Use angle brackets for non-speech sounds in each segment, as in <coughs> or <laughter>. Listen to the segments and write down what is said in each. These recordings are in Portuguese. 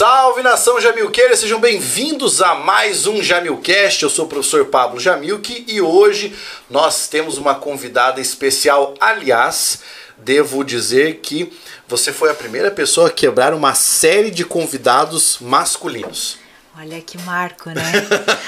Salve nação Jamilqueira, sejam bem-vindos a mais um Jamilcast. Eu sou o professor Pablo Jamilque e hoje nós temos uma convidada especial. Aliás, devo dizer que você foi a primeira pessoa a quebrar uma série de convidados masculinos. Olha que marco, né?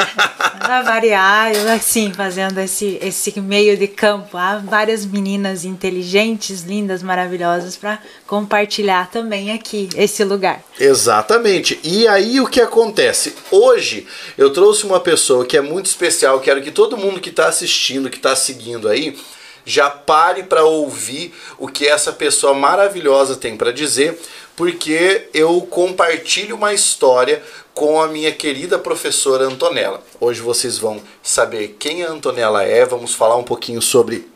<laughs> Para variar, assim, fazendo esse, esse meio de campo. Há várias meninas inteligentes, lindas, maravilhosas para compartilhar também aqui esse lugar. Exatamente. E aí o que acontece? Hoje eu trouxe uma pessoa que é muito especial. Quero que todo mundo que está assistindo, que está seguindo aí, já pare para ouvir o que essa pessoa maravilhosa tem para dizer, porque eu compartilho uma história com a minha querida professora Antonella. Hoje vocês vão saber quem a Antonella é, vamos falar um pouquinho sobre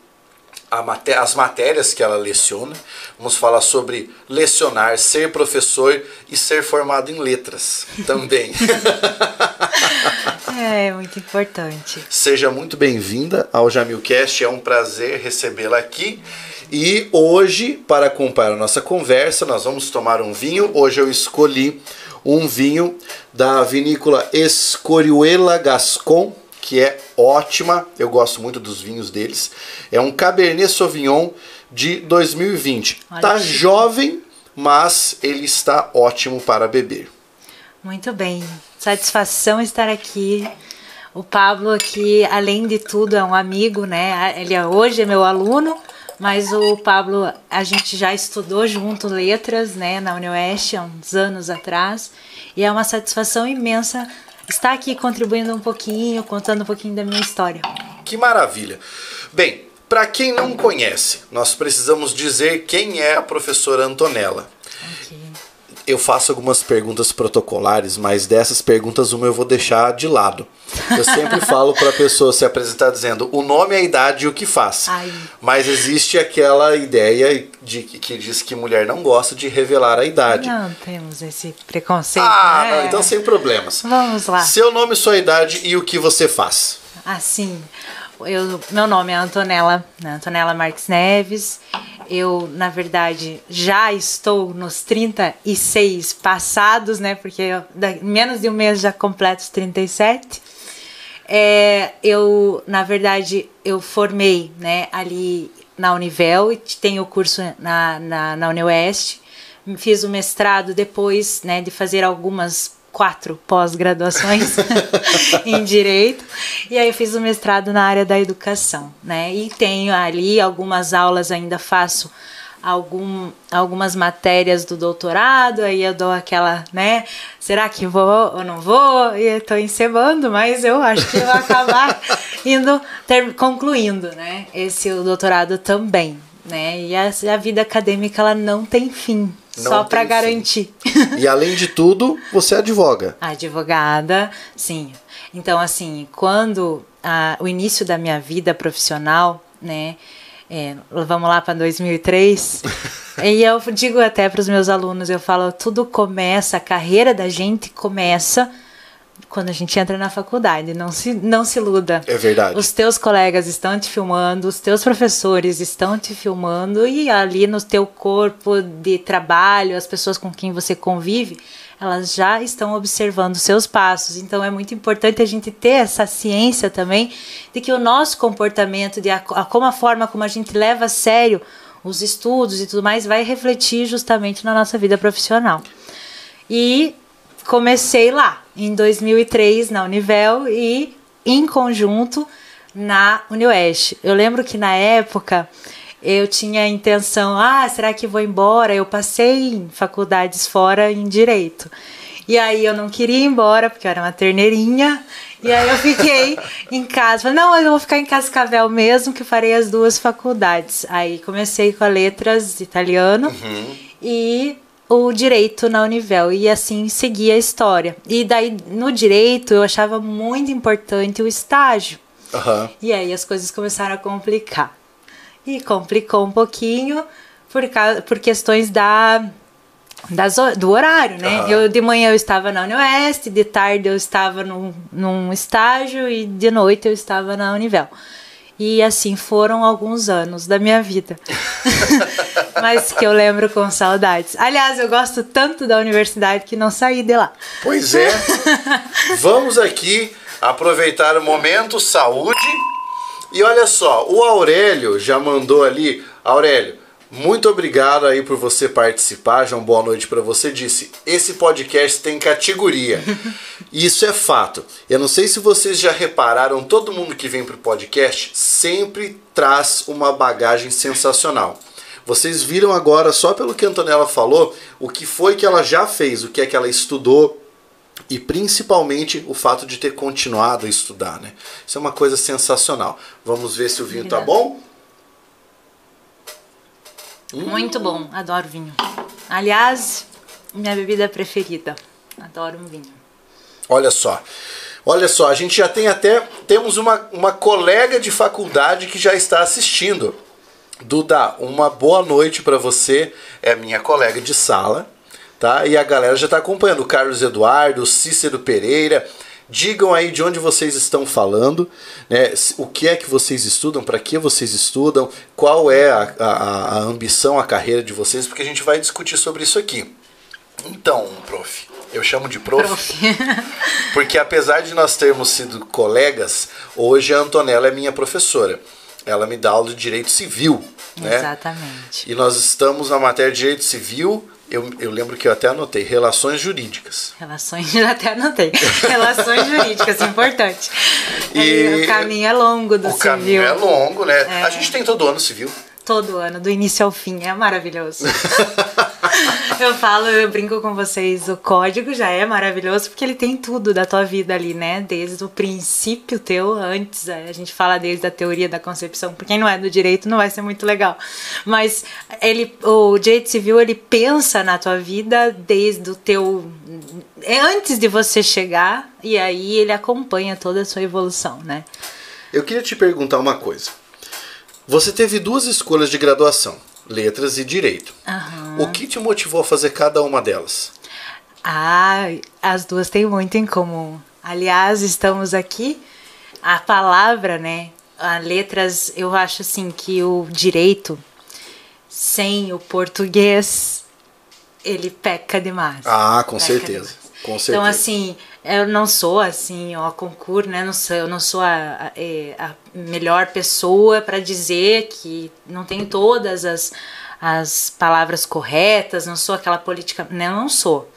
maté as matérias que ela leciona, vamos falar sobre lecionar, ser professor e ser formado em letras também. <laughs> é, muito importante. Seja muito bem-vinda ao Jamilcast, é um prazer recebê-la aqui. E hoje, para acompanhar a nossa conversa, nós vamos tomar um vinho. Hoje eu escolhi um vinho da vinícola Escorihuela Gascon, que é ótima. Eu gosto muito dos vinhos deles. É um Cabernet Sauvignon de 2020. Olha tá jovem, mas ele está ótimo para beber. Muito bem. Satisfação estar aqui. O Pablo aqui, além de tudo, é um amigo, né? Ele é, hoje é meu aluno mas o Pablo, a gente já estudou junto letras, né, na UniOeste há uns anos atrás, e é uma satisfação imensa estar aqui contribuindo um pouquinho, contando um pouquinho da minha história. Que maravilha. Bem, para quem não conhece, nós precisamos dizer quem é a professora Antonella. Eu faço algumas perguntas protocolares, mas dessas perguntas uma eu vou deixar de lado. Eu sempre <laughs> falo para a pessoa se apresentar dizendo o nome, a idade e o que faz. Ai. Mas existe aquela ideia de que diz que mulher não gosta de revelar a idade. Não temos esse preconceito. Ah, né? não, então sem problemas. Vamos lá. Seu nome, sua idade e o que você faz. Assim, eu, meu nome é Antonella, né? Antonella Marques Neves. Eu, na verdade, já estou nos 36 passados, né? Porque eu, menos de um mês já completo os 37. É, eu, na verdade, eu formei né, ali na Univel e tenho o curso na, na, na UniOeste. Fiz o mestrado depois né, de fazer algumas quatro pós-graduações <laughs> em direito e aí eu fiz o mestrado na área da educação, né? E tenho ali algumas aulas ainda faço algum, algumas matérias do doutorado, aí eu dou aquela, né? Será que vou ou não vou? E eu tô encebando, mas eu acho que eu vou acabar <laughs> indo, ter, concluindo, né? Esse o doutorado também, né? E a, a vida acadêmica ela não tem fim. Não só para garantir. E além de tudo, você é advoga. Advogada, sim. Então, assim, quando a, o início da minha vida profissional, né? É, vamos lá para 2003. <laughs> e eu digo até para os meus alunos, eu falo, tudo começa, a carreira da gente começa quando a gente entra na faculdade. Não se, não se iluda. É verdade. Os teus colegas estão te filmando, os teus professores estão te filmando e ali no teu corpo de trabalho, as pessoas com quem você convive, elas já estão observando seus passos. Então é muito importante a gente ter essa ciência também de que o nosso comportamento, de a, a, como a forma como a gente leva a sério os estudos e tudo mais, vai refletir justamente na nossa vida profissional. E comecei lá, em 2003, na Univel e em conjunto na UniOeste. Eu lembro que na época eu tinha a intenção, ah, será que vou embora? Eu passei em faculdades fora em direito. E aí eu não queria ir embora, porque eu era uma terneirinha. E aí eu fiquei <laughs> em casa. Falei, não, eu vou ficar em Cascavel mesmo, que farei as duas faculdades. Aí comecei com a letras italiano uhum. e o direito na Univel e assim seguia a história. E daí no direito eu achava muito importante o estágio. Uhum. E aí as coisas começaram a complicar. E complicou um pouquinho por, por questões da, das, do horário, né? Uhum. Eu, de manhã eu estava na Unioeste, de tarde eu estava num, num estágio e de noite eu estava na Univel. E assim foram alguns anos da minha vida. <laughs> mas que eu lembro com saudades. Aliás, eu gosto tanto da universidade que não saí de lá. Pois é. <laughs> Vamos aqui aproveitar o momento saúde. E olha só, o Aurélio já mandou ali, Aurélio, muito obrigado aí por você participar. Já uma boa noite para você. Disse: esse podcast tem categoria. <laughs> Isso é fato. Eu não sei se vocês já repararam, todo mundo que vem pro podcast sempre traz uma bagagem sensacional. Vocês viram agora, só pelo que a Antonella falou, o que foi que ela já fez, o que é que ela estudou, e principalmente o fato de ter continuado a estudar, né? Isso é uma coisa sensacional. Vamos ver se o vinho tá bom? Muito bom, adoro vinho. Aliás, minha bebida preferida. Adoro um vinho. Olha só. Olha só, a gente já tem até temos uma, uma colega de faculdade que já está assistindo. Duda, uma boa noite para você. É minha colega de sala, tá? E a galera já está acompanhando. Carlos Eduardo, Cícero Pereira. Digam aí de onde vocês estão falando, né? o que é que vocês estudam, para que vocês estudam, qual é a, a, a, ambição, a carreira de vocês, porque a gente vai discutir sobre isso aqui. Então, prof, eu chamo de prof, prof. <laughs> porque apesar de nós termos sido colegas, hoje a Antonella é minha professora. Ela me dá aula de direito civil. Né? Exatamente. E nós estamos na matéria de direito civil eu, eu lembro que eu até anotei, relações jurídicas. Relações, <laughs> até anotei. Relações jurídicas, importante. E o caminho é longo do o civil. O caminho é longo, né? É. A gente tem todo ano civil todo ano, do início ao fim. É maravilhoso. <laughs> eu falo, eu brinco com vocês, o código já é maravilhoso porque ele tem tudo da tua vida ali, né? Desde o princípio teu, antes, a gente fala desde a teoria da concepção. Por quem não é do direito, não vai ser muito legal. Mas ele, o direito civil, ele pensa na tua vida desde o teu. É antes de você chegar, e aí ele acompanha toda a sua evolução, né? Eu queria te perguntar uma coisa. Você teve duas escolhas de graduação, letras e direito. Uhum. O que te motivou a fazer cada uma delas? Ah, as duas têm muito em comum. Aliás, estamos aqui. A palavra, né? A letras, eu acho assim que o direito sem o português ele peca demais. Ah, com certeza. Demais. Com então, certeza. Então, assim, eu não sou assim, ó, concurso, né? Não sou, eu não sou a, a, é, a melhor pessoa para dizer que não tenho todas as, as palavras corretas, não sou aquela política, não, não sou.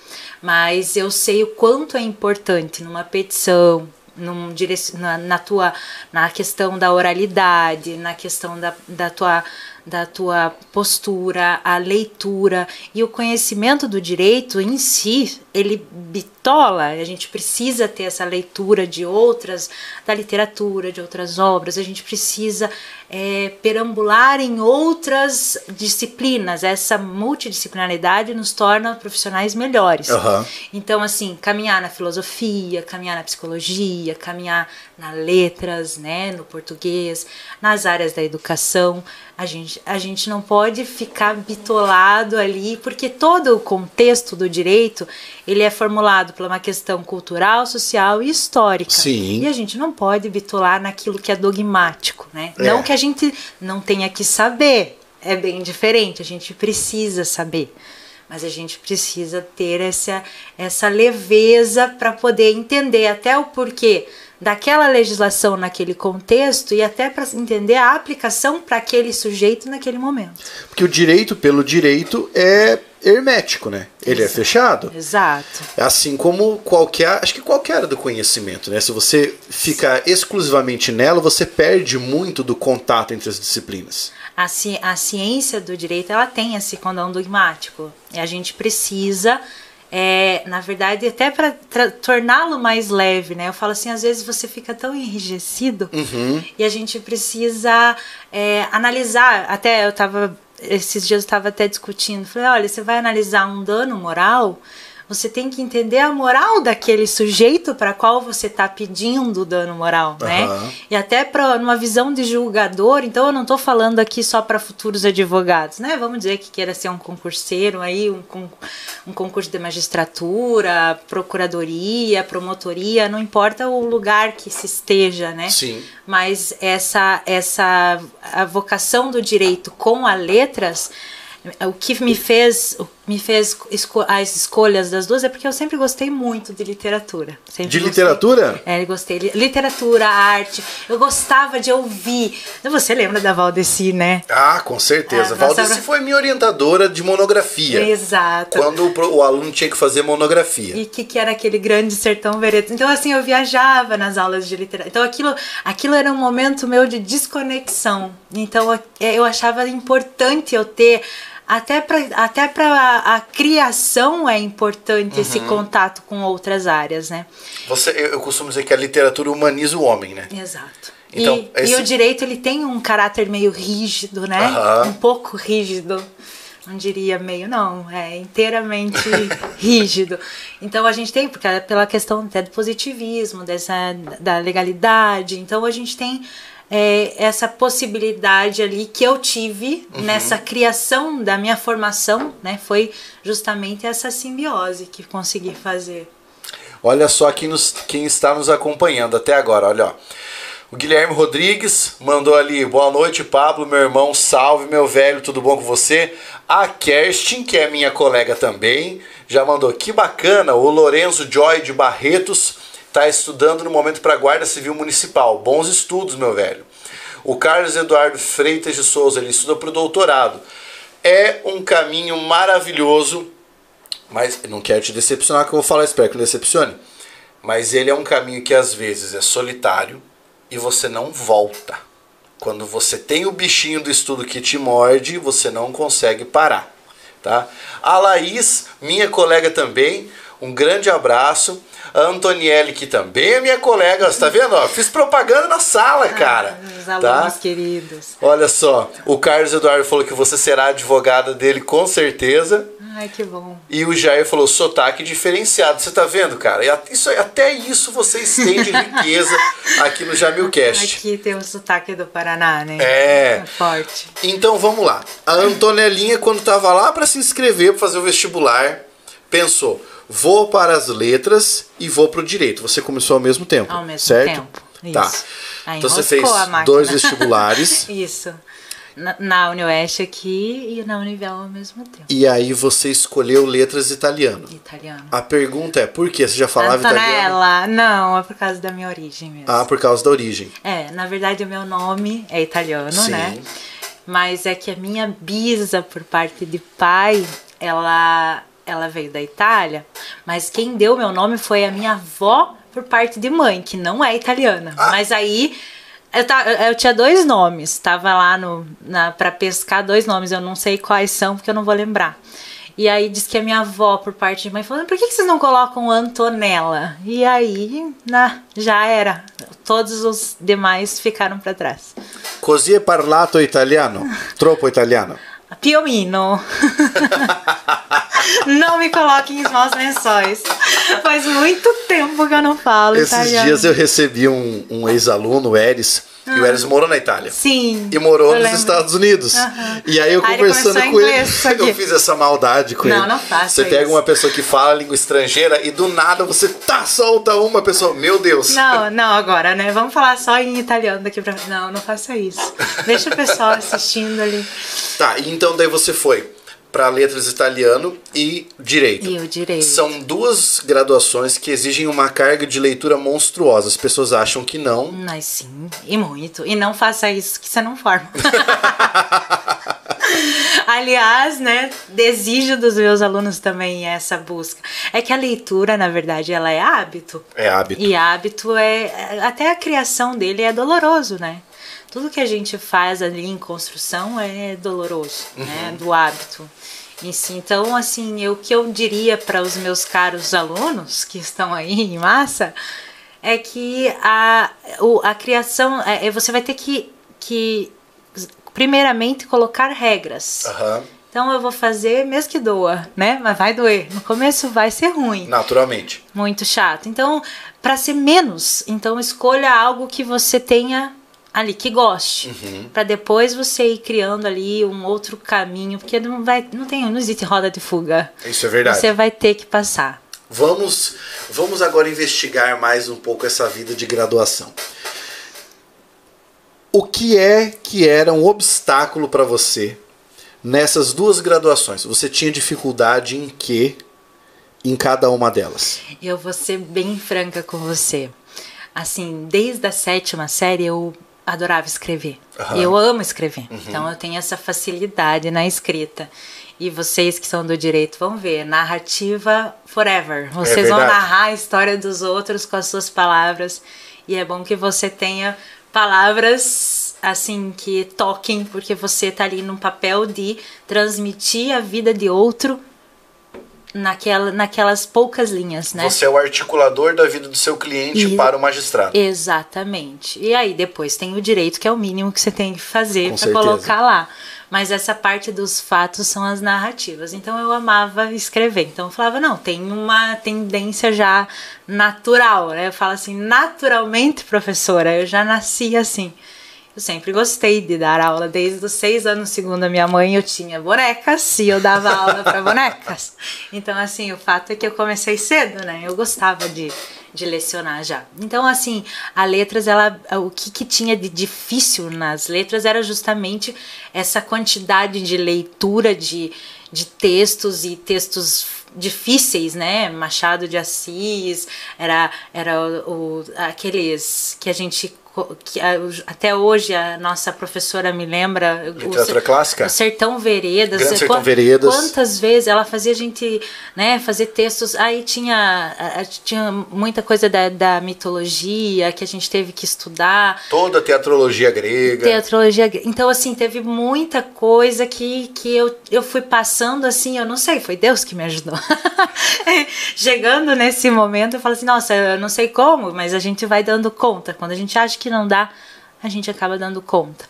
Mas eu sei o quanto é importante numa petição, num na, na tua na questão da oralidade, na questão da, da tua da tua postura, a leitura e o conhecimento do direito em si, ele bitola. A gente precisa ter essa leitura de outras, da literatura, de outras obras, a gente precisa é, perambular em outras disciplinas. Essa multidisciplinaridade nos torna profissionais melhores. Uhum. Então, assim, caminhar na filosofia, caminhar na psicologia, caminhar na letras, né, no português, nas áreas da educação. A gente, a gente não pode ficar bitolado ali, porque todo o contexto do direito ele é formulado por uma questão cultural, social e histórica. Sim. E a gente não pode bitolar naquilo que é dogmático, né? É. Não que a gente não tenha que saber, é bem diferente, a gente precisa saber mas a gente precisa ter essa, essa leveza para poder entender até o porquê daquela legislação naquele contexto e até para entender a aplicação para aquele sujeito naquele momento. Porque o direito pelo direito é hermético, né? Ele é Exato. é fechado. Exato. Assim como qualquer, acho que qualquer área do conhecimento, né? Se você fica exclusivamente nela, você perde muito do contato entre as disciplinas. A, ci a ciência do direito, ela tem esse condão dogmático. E a gente precisa é, na verdade, até para torná-lo mais leve, né? Eu falo assim, às vezes você fica tão enrijecido uhum. e a gente precisa é, analisar. Até eu estava esses dias eu estava até discutindo, falei, olha, você vai analisar um dano moral, você tem que entender a moral daquele sujeito para qual você está pedindo dano moral, né? E até para uma visão de julgador, então eu não estou falando aqui só para futuros advogados, né? Vamos dizer que queira ser um concurseiro aí, um, um concurso de magistratura, procuradoria, promotoria, não importa o lugar que se esteja, né? Sim. Mas essa essa a vocação do direito com a letras o que me fez, me fez esco as escolhas das duas é porque eu sempre gostei muito de literatura. De gostei. literatura? É, eu gostei. Literatura, arte. Eu gostava de ouvir. Você lembra da Valdeci, né? Ah, com certeza. Ah, Valdeci nossa- foi minha orientadora de monografia. Exato. Quando o, o aluno tinha que fazer monografia. E que, que era aquele grande sertão veredas. Então, assim, eu viajava nas aulas de literatura. Então, aquilo, aquilo era um momento meu de desconexão. Então, eu achava importante eu ter. Até para até pra a criação é importante Uhum. esse contato com outras áreas, né? Você, eu, costumo dizer que a literatura humaniza o homem, né? Exato. Então, e, esse- e o direito ele tem um caráter meio rígido, né? Aham. Um pouco rígido. Não diria meio, não. É inteiramente <laughs> rígido. Então a gente tem, porque é pela questão até do positivismo, dessa, da legalidade. Então a gente tem é, essa possibilidade ali que eu tive Uhum. nessa criação da minha formação, né? Foi justamente essa simbiose que consegui fazer. Olha só quem, nos, quem está nos acompanhando até agora, olha ó. O Guilherme Rodrigues mandou ali, boa noite, Pablo, meu irmão, salve, meu velho, tudo bom com você? A Kerstin, que é minha colega também, já mandou, que bacana, o Lorenzo Joy de Barretos está estudando no momento para a Guarda Civil Municipal. Bons estudos, meu velho. O Carlos Eduardo Freitas de Souza, ele estuda para o doutorado. É um caminho maravilhoso mas não quero te decepcionar que eu vou falar, espero que não decepcione. Mas ele é um caminho que às vezes é solitário e você não volta. Quando você tem o bichinho do estudo que te morde, você não consegue parar, tá? A Laís, minha colega também, um grande abraço. A Antonielle, que também é minha colega, você tá vendo? Ó, fiz propaganda na sala, cara. Os tá? alunos queridos. Olha só, o Carlos Eduardo falou que você será advogada dele com certeza. Ai, que bom. E o Jair falou, sotaque diferenciado. Você tá vendo, cara? Isso, até isso vocês têm de riqueza aqui no Jamilcast. Aqui tem o sotaque do Paraná, né? É. forte. Então vamos lá. A Antonelinha, quando tava lá para se inscrever para fazer o vestibular, pensou: vou para as letras e vou para o direito. Você começou ao mesmo tempo, Ao mesmo certo? tempo. Tá. Isso. Aí Então você fez dois <laughs> vestibulares. Isso. Na, na Unioeste aqui e na Univel ao mesmo tempo. e aí você escolheu letras italiano. Italiano. A pergunta é: por quê? Você já falava italiano? Antonella, não, é por causa da minha origem mesmo. Ah, por causa da origem. É, na verdade o meu nome é italiano, Sim. né? Mas é que a minha bisa, por parte de pai, ela, ela veio da Itália, mas quem deu meu nome foi a minha avó por parte de mãe, que não é italiana. Ah. Mas aí eu, ta- eu- tinha dois nomes, tava lá no, na, pra pescar dois nomes, eu não sei quais são, porque eu não vou lembrar. E aí diz que a minha avó, por parte de mãe, falou: por que, que vocês não colocam Antonella? E aí, na, já era. Todos os demais ficaram pra trás. Così è parlato italiano? Troppo italiano. Piomino. <laughs> não me coloquem em maus lençóis. Faz muito tempo que eu não falo Esses italiano. dias eu recebi um, um ex-aluno, o Eris, e o Eris morou na Itália. Sim. E morou nos lembro. Estados Unidos. Aham. E aí eu Aí ele conversando em com ele, <laughs> eu fiz essa maldade com Não, ele. não faça Você pega isso. uma pessoa que fala língua estrangeira e do nada você tá solta uma pessoa, meu Deus. Não, <laughs> não, agora, né? Vamos falar só em italiano daqui pra. Não, não faça isso. Deixa o pessoal assistindo ali. Tá, e então daí você foi para letras italiano e direito. E o direito. São duas graduações que exigem uma carga de leitura monstruosa. As pessoas acham que não. Mas sim, e muito. E não faça isso que você não forma. <laughs> Aliás, né, desejo dos meus alunos também essa busca. É que a leitura, na verdade, ela é hábito. É hábito. E hábito é. Até a criação dele é doloroso, né? Tudo que a gente faz ali em construção é doloroso, né? Do hábito. Então, assim, o que eu diria para os meus caros alunos que estão aí em massa é que a, a criação. É, é, você vai ter que, que, primeiramente, colocar regras. Aham. Então eu vou fazer mesmo que doa, né? Mas vai doer. No começo vai ser ruim Naturalmente. muito chato. Então, para ser menos, então escolha algo que você tenha ali que goste, Uhum. Pra depois você ir criando ali um outro caminho, porque não vai, não tem, não existe roda de fuga. Isso é verdade. Você vai ter que passar. Vamos, vamos agora investigar mais um pouco essa vida de graduação. O que é que era um obstáculo para você nessas duas graduações, você tinha dificuldade em que em cada uma delas? Eu vou ser bem franca com você. Assim, desde a sétima série eu adorava escrever. Uhum. Eu amo escrever. Uhum. Então eu tenho essa facilidade na escrita. E vocês que são do direito vão ver, narrativa forever. É vocês é vão narrar a história dos outros com as suas palavras. E é bom que você tenha palavras assim que toquem, porque você tá ali num papel de transmitir a vida de outro naquela, naquelas poucas linhas, né? Você é o articulador da vida do seu cliente e, para o magistrado. Exatamente. E aí depois tem o direito, que é o mínimo que você tem que fazer para colocar lá. Mas essa parte dos fatos são as narrativas. Então eu amava escrever. Então eu falava, não, tem uma tendência já natural, né? Eu falo assim, naturalmente, professora, eu já nasci assim. Eu sempre gostei de dar aula, desde os seis anos, segundo a minha mãe, eu tinha bonecas e eu dava <laughs> aula para bonecas. Então, assim, o fato é que eu comecei cedo, né? Eu gostava de, de lecionar já. Então, assim, a letras, ela, o que, que tinha de difícil nas letras era justamente essa quantidade de leitura de, de textos e textos difíceis, né? Machado de Assis, era, era o, o, aqueles que a gente que até hoje a nossa professora me lembra literatura o, clássica? o Sertão Veredas Grande Sertão Veredas. quantas vezes ela fazia a gente né fazer textos aí tinha tinha muita coisa da, da mitologia que a gente teve que estudar. Toda a teatrologia grega. Teatrologia então assim teve muita coisa que que eu, eu fui passando assim eu não sei foi Deus que me ajudou. <laughs> Chegando nesse momento eu falo assim nossa eu não sei como mas a gente vai dando conta. Quando a gente acha que não dá, a gente acaba dando conta.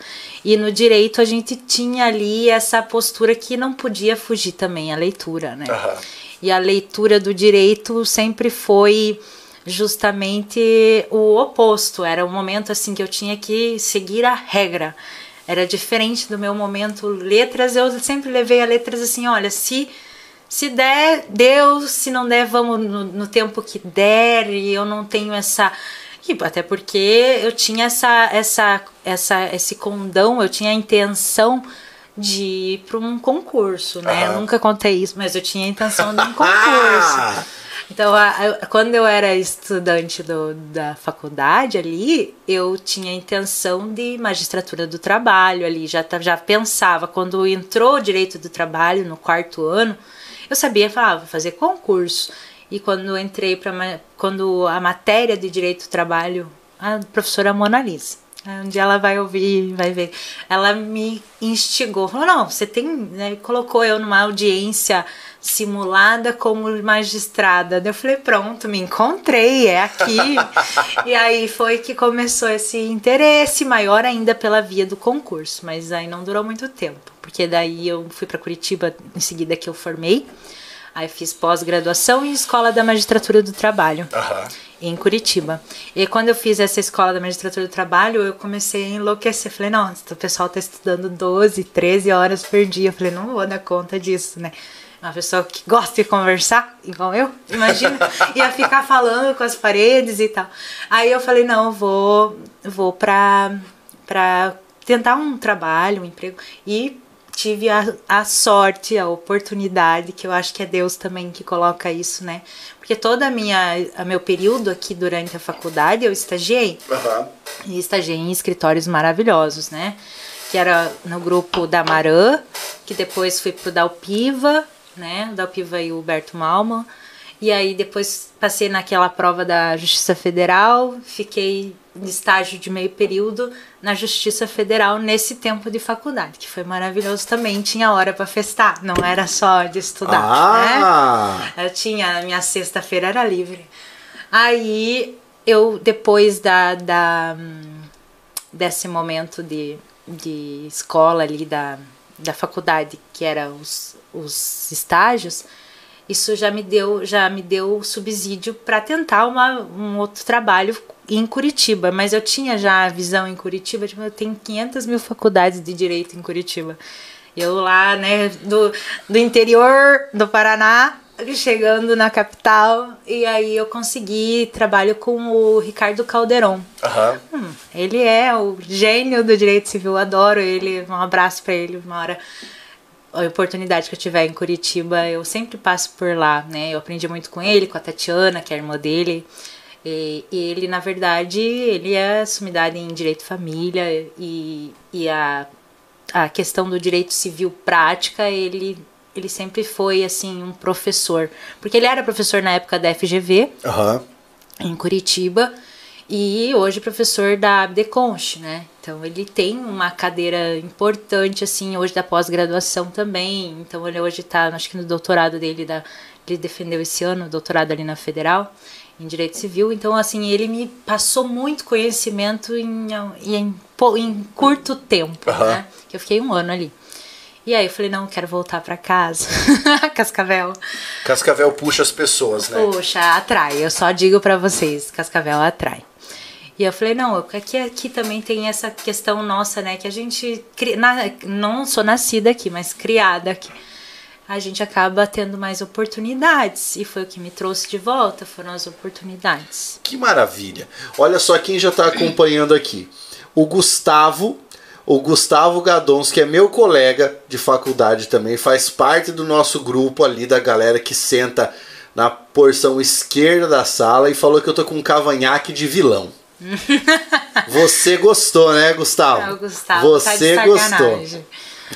E no direito a gente tinha ali essa postura que não podia fugir também a leitura, né? Uhum. E a leitura do direito sempre foi justamente o oposto. Era um momento assim que eu tinha que seguir a regra. Era diferente do meu momento letras. Eu sempre levei a letras assim, olha, se se der, Deus, se não der, vamos no, no tempo que der. E eu não tenho essa e até porque eu tinha essa, essa, essa, esse condão, eu tinha a intenção de ir para um concurso, né? Uhum. Eu nunca contei isso, mas eu tinha a intenção de <laughs> um concurso. Então, a, a, quando eu era estudante do, da faculdade ali, eu tinha a intenção de magistratura do trabalho ali, já, já pensava. Quando entrou o direito do trabalho no quarto ano, eu sabia, falava, vou fazer concurso. E quando entrei para quando a matéria de direito do trabalho, a professora Mona Lisa, um dia ela vai ouvir, vai ver. Ela me instigou, falou: "Não, você tem, né, colocou eu numa audiência simulada como magistrada". Eu falei: "Pronto, me encontrei, é aqui". <laughs> e aí foi que começou esse interesse maior ainda pela via do concurso, mas aí não durou muito tempo, porque daí eu fui para Curitiba em seguida que eu formei. Aí fiz pós-graduação em Escola da Magistratura do Trabalho, uhum. em Curitiba. E quando eu fiz essa Escola da Magistratura do Trabalho, eu comecei a enlouquecer. Falei, nossa, o pessoal tá estudando 12, 13 horas por dia. Eu falei, não vou dar conta disso, né? Uma pessoa que gosta de conversar, igual eu, imagina, <laughs> ia ficar falando com as paredes e tal. Aí eu falei, não, vou, vou pra, pra tentar um trabalho, um emprego. E tive a, a sorte, a oportunidade, que eu acho que é Deus também que coloca isso, né? Porque toda a minha, a meu período aqui durante a faculdade eu estagiei. Uhum. E estagiei em escritórios maravilhosos, né? Que era no grupo da Marã, que depois fui pro Dalpiva, né? Dalpiva e o Huberto Malman. E aí depois passei naquela prova da Justiça Federal, fiquei de estágio de meio período na Justiça Federal nesse tempo de faculdade, que foi maravilhoso também. Tinha hora para festar, não era só de estudar, ah. né? Eu tinha, a minha sexta-feira era livre. Aí eu, depois da, da desse momento de, de escola ali, da, da faculdade, que era os, os estágios, isso já me deu já me deu subsídio para tentar uma, um outro trabalho em Curitiba, mas eu tinha já a visão em Curitiba, tipo, eu tenho 500 mil faculdades de direito em Curitiba. Eu lá, né, do, do interior do Paraná, chegando na capital, e aí eu consegui trabalho com o Ricardo Calderon. Uhum. Hum, ele é o gênio do direito civil, adoro ele, um abraço para ele uma hora a oportunidade que eu tiver em Curitiba, eu sempre passo por lá, né? Eu aprendi muito com ele, com a Tatiana, que é a irmã dele. E, ele, na verdade, ele é sumidade em direito família e, e a, a questão do direito civil prática, ele, ele sempre foi, assim, um professor. Porque ele era professor na época da FGV, Aham. em Curitiba, e hoje professor da Abdeconch, né? Então ele tem uma cadeira importante, assim, hoje da pós-graduação também. Então ele hoje está, acho que no doutorado dele, da, ele defendeu esse ano o doutorado ali na Federal, em Direito Civil. Então, assim, ele me passou muito conhecimento em, em, em curto tempo, né? Que eu fiquei um ano ali. E aí eu falei, não, quero voltar para casa, <laughs> Cascavel. Cascavel puxa as pessoas, né? Poxa, atrai. Eu só digo pra vocês, Cascavel atrai. E eu falei, não, aqui, aqui também tem essa questão nossa, né? Que a gente. na- não sou nascida aqui, mas criada aqui. A gente acaba tendo mais oportunidades. E foi o que me trouxe de volta, foram as oportunidades. Que maravilha. Olha só quem já está acompanhando aqui. O Gustavo, o Gustavo Gadons, que é meu colega de faculdade também, faz parte do nosso grupo ali da galera que senta na porção esquerda da sala e falou que eu tô com um cavanhaque de vilão. <laughs> Você gostou, né, Gustavo? É, o Gustavo tá Você gostou. sacanagem.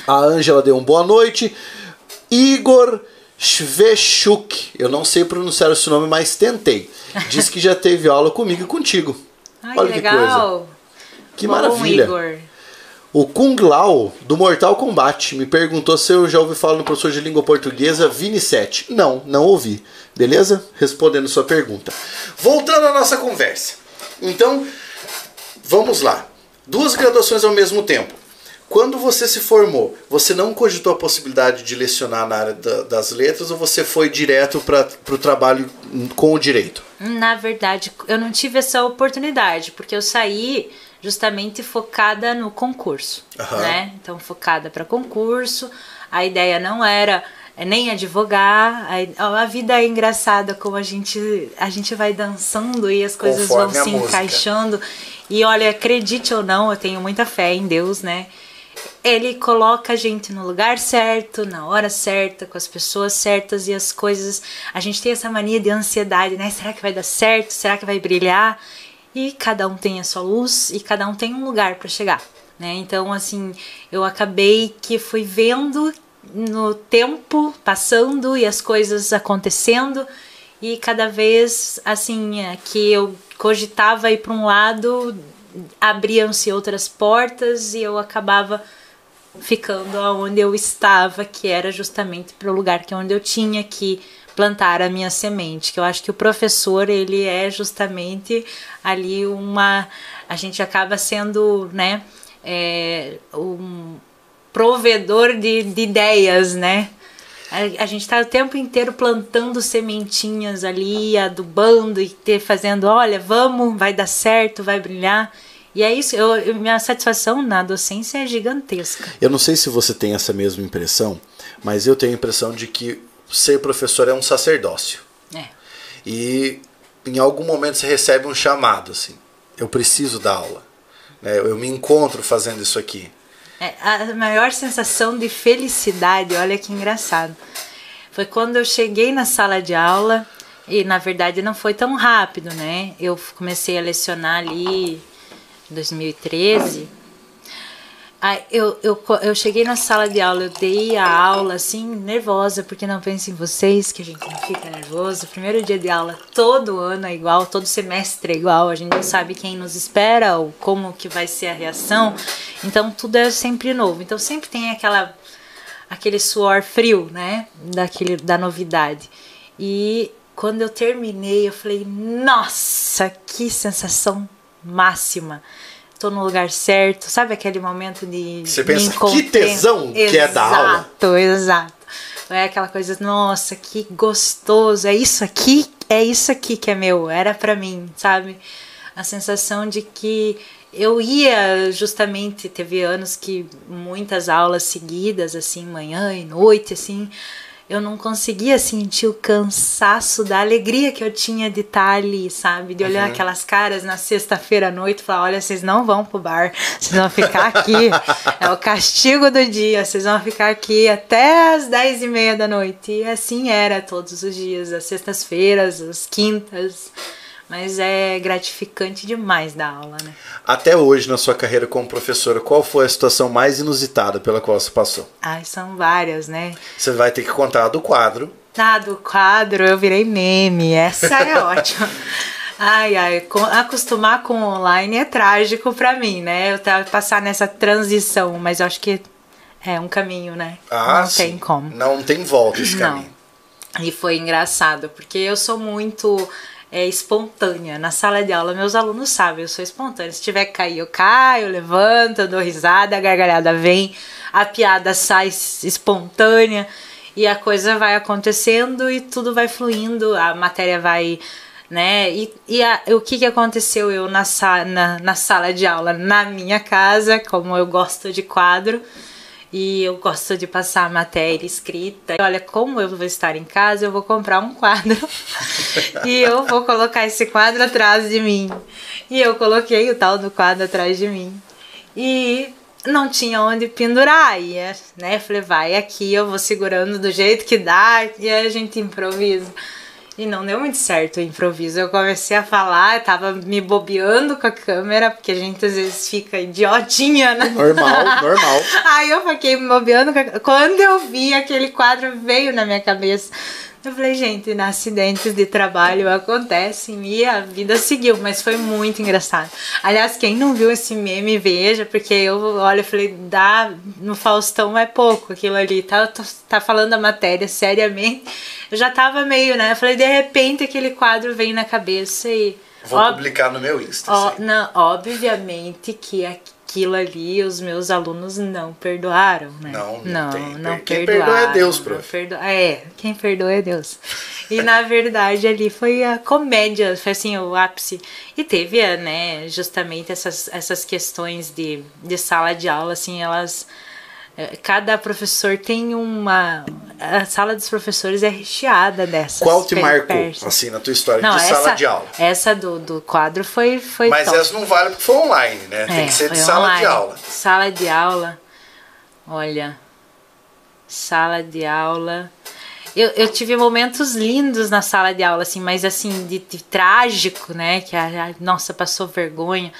A Ângela deu um boa noite. Igor Shvechuk, eu não sei pronunciar esse nome, mas tentei. Diz que já teve aula comigo e contigo. Ai, Olha que que coisa. legal. Que Bom, maravilha. Igor. O Kung Lao, do Mortal Kombat, me perguntou se eu já ouvi falar no professor de língua portuguesa Vini 7. Não, não ouvi. Beleza? Respondendo sua pergunta. Voltando à nossa conversa. Então, vamos lá. Duas graduações ao mesmo tempo. Quando você se formou, você não cogitou a possibilidade de lecionar na área da- das letras ou você foi direto para o trabalho com o direito? Na verdade, eu não tive essa oportunidade, porque eu saí justamente focada no concurso, Aham. né? Então, focada para concurso. A ideia não era é, nem advogar. A, a vida é engraçada como a gente a gente vai dançando e as coisas Conforme vão se música. encaixando. E olha, acredite ou não, eu tenho muita fé em Deus, né? Ele coloca a gente no lugar certo, na hora certa, com as pessoas certas e as coisas. A gente tem essa mania de ansiedade, né? Será que vai dar certo? Será que vai brilhar? E cada um tem a sua luz e cada um tem um lugar para chegar, né? Então, assim, eu acabei que fui vendo no tempo passando e as coisas acontecendo e cada vez assim é, que eu cogitava ir para um lado abriam-se outras portas e eu acabava ficando onde eu estava, que era justamente para o lugar que é onde eu tinha que plantar a minha semente, que eu acho que o professor ele é justamente ali uma a gente acaba sendo, né, é, um provedor de, de ideias, né? A, a gente está o tempo inteiro plantando sementinhas ali, adubando e ter, fazendo, olha, vamos, vai dar certo, vai brilhar. E é isso, eu, eu- minha satisfação na docência é gigantesca. Eu não sei se você tem essa mesma impressão, mas eu tenho a impressão de que ser professor é um sacerdócio. É. E em algum momento você recebe um chamado, assim. Eu preciso dar aula. né? Eu me encontro fazendo isso aqui. É, a maior sensação de felicidade, olha que engraçado, foi quando eu cheguei na sala de aula e na verdade não foi tão rápido, né? Eu comecei a lecionar ali 2013. Aí eu, eu, eu cheguei na sala de aula, eu dei a aula assim, nervosa, porque não penso em vocês, que a gente não fica nervoso. Primeiro dia de aula, todo ano é igual, todo semestre é igual, a gente não sabe quem nos espera ou como que vai ser a reação. Então tudo é sempre novo. Então sempre tem aquela aquele suor frio, né, daquele da novidade. E quando eu terminei, eu falei: "Nossa, que sensação máxima!" Tô no lugar certo, sabe aquele momento de Você pensa, que tesão que é dar aula. Exato, exato. É aquela coisa, nossa, que gostoso, é isso aqui, é isso aqui que é meu, era pra mim, sabe? A sensação de que eu ia justamente, teve anos que muitas aulas seguidas, assim, manhã e noite, assim, eu não conseguia sentir o cansaço da alegria que eu tinha de estar ali, sabe? De olhar uhum. aquelas caras na sexta-feira à noite e falar: olha, vocês não vão pro bar, vocês vão ficar aqui. <laughs> é o castigo do dia, vocês vão ficar aqui até as dez e meia da noite. E assim era todos os dias, as sextas-feiras, as quintas. Mas é gratificante demais dar aula, né? Até hoje, na sua carreira como professora, qual foi a situação mais inusitada pela qual você passou? Ai, são várias, né? Você vai ter que contar do quadro. Ah, do quadro eu virei meme. Essa é <laughs> ótima. Ai, ai, acostumar com online é trágico para mim, né? Eu passar nessa transição, mas eu acho que é um caminho, né? Ah, Não sim. tem como. Não tem volta esse Não. caminho. E foi engraçado, porque eu sou muito é, espontânea. Na sala de aula, meus alunos sabem, eu sou espontânea. Se tiver que cair, eu caio, eu levanto, dou risada, a gargalhada vem, a piada sai espontânea e a coisa vai acontecendo e tudo vai fluindo, a matéria vai. Né? E, e a, o que, que aconteceu eu na, na, na sala de aula, na minha casa, como eu gosto de quadro, e eu gosto de passar matéria escrita. Olha, como eu vou estar em casa, eu vou comprar um quadro <laughs> e eu vou colocar esse quadro atrás de mim. E eu coloquei o tal do quadro atrás de mim. E não tinha onde pendurar. E, né, falei, vai aqui, eu vou segurando do jeito que dá e a gente improvisa. E não deu muito certo o improviso. Eu comecei a falar, tava me bobeando com a câmera, porque a gente às vezes fica idiotinha, né? Normal, <laughs> normal. Aí eu fiquei me bobeando. A... Quando eu vi aquele quadro, veio na minha cabeça. Eu falei, gente, acidentes de trabalho acontecem e a vida seguiu, mas foi muito engraçado. Aliás, quem não viu esse meme, veja, porque eu olha, eu falei, dá no Faustão é pouco aquilo ali, tá, tá falando a matéria seriamente. Eu já tava meio, né? Eu falei, de repente aquele quadro vem na cabeça e. Vou ob... publicar no meu Insta. Ó, não, obviamente que aqui aquilo ali os meus alunos não perdoaram, né? Não, não, não, não quem perdoa é Deus, prof. Perdo... É, quem perdoa é Deus. E na verdade ali foi a comédia, foi assim o ápice. E teve, né, justamente essas, essas questões de, de sala de aula, assim, elas cada professor tem uma. A sala dos professores é recheada dessas. Qual te marcou, assim, na tua história não, de essa, sala de aula? Essa do, do quadro foi. foi Mas top. essa não vale porque foi online, né? É, tem que ser de sala online. de aula. Sala de aula. Olha. Sala de aula. Eu, eu tive momentos lindos na sala de aula, assim, mas assim, de, de trágico, né? Que a, a, nossa, passou vergonha.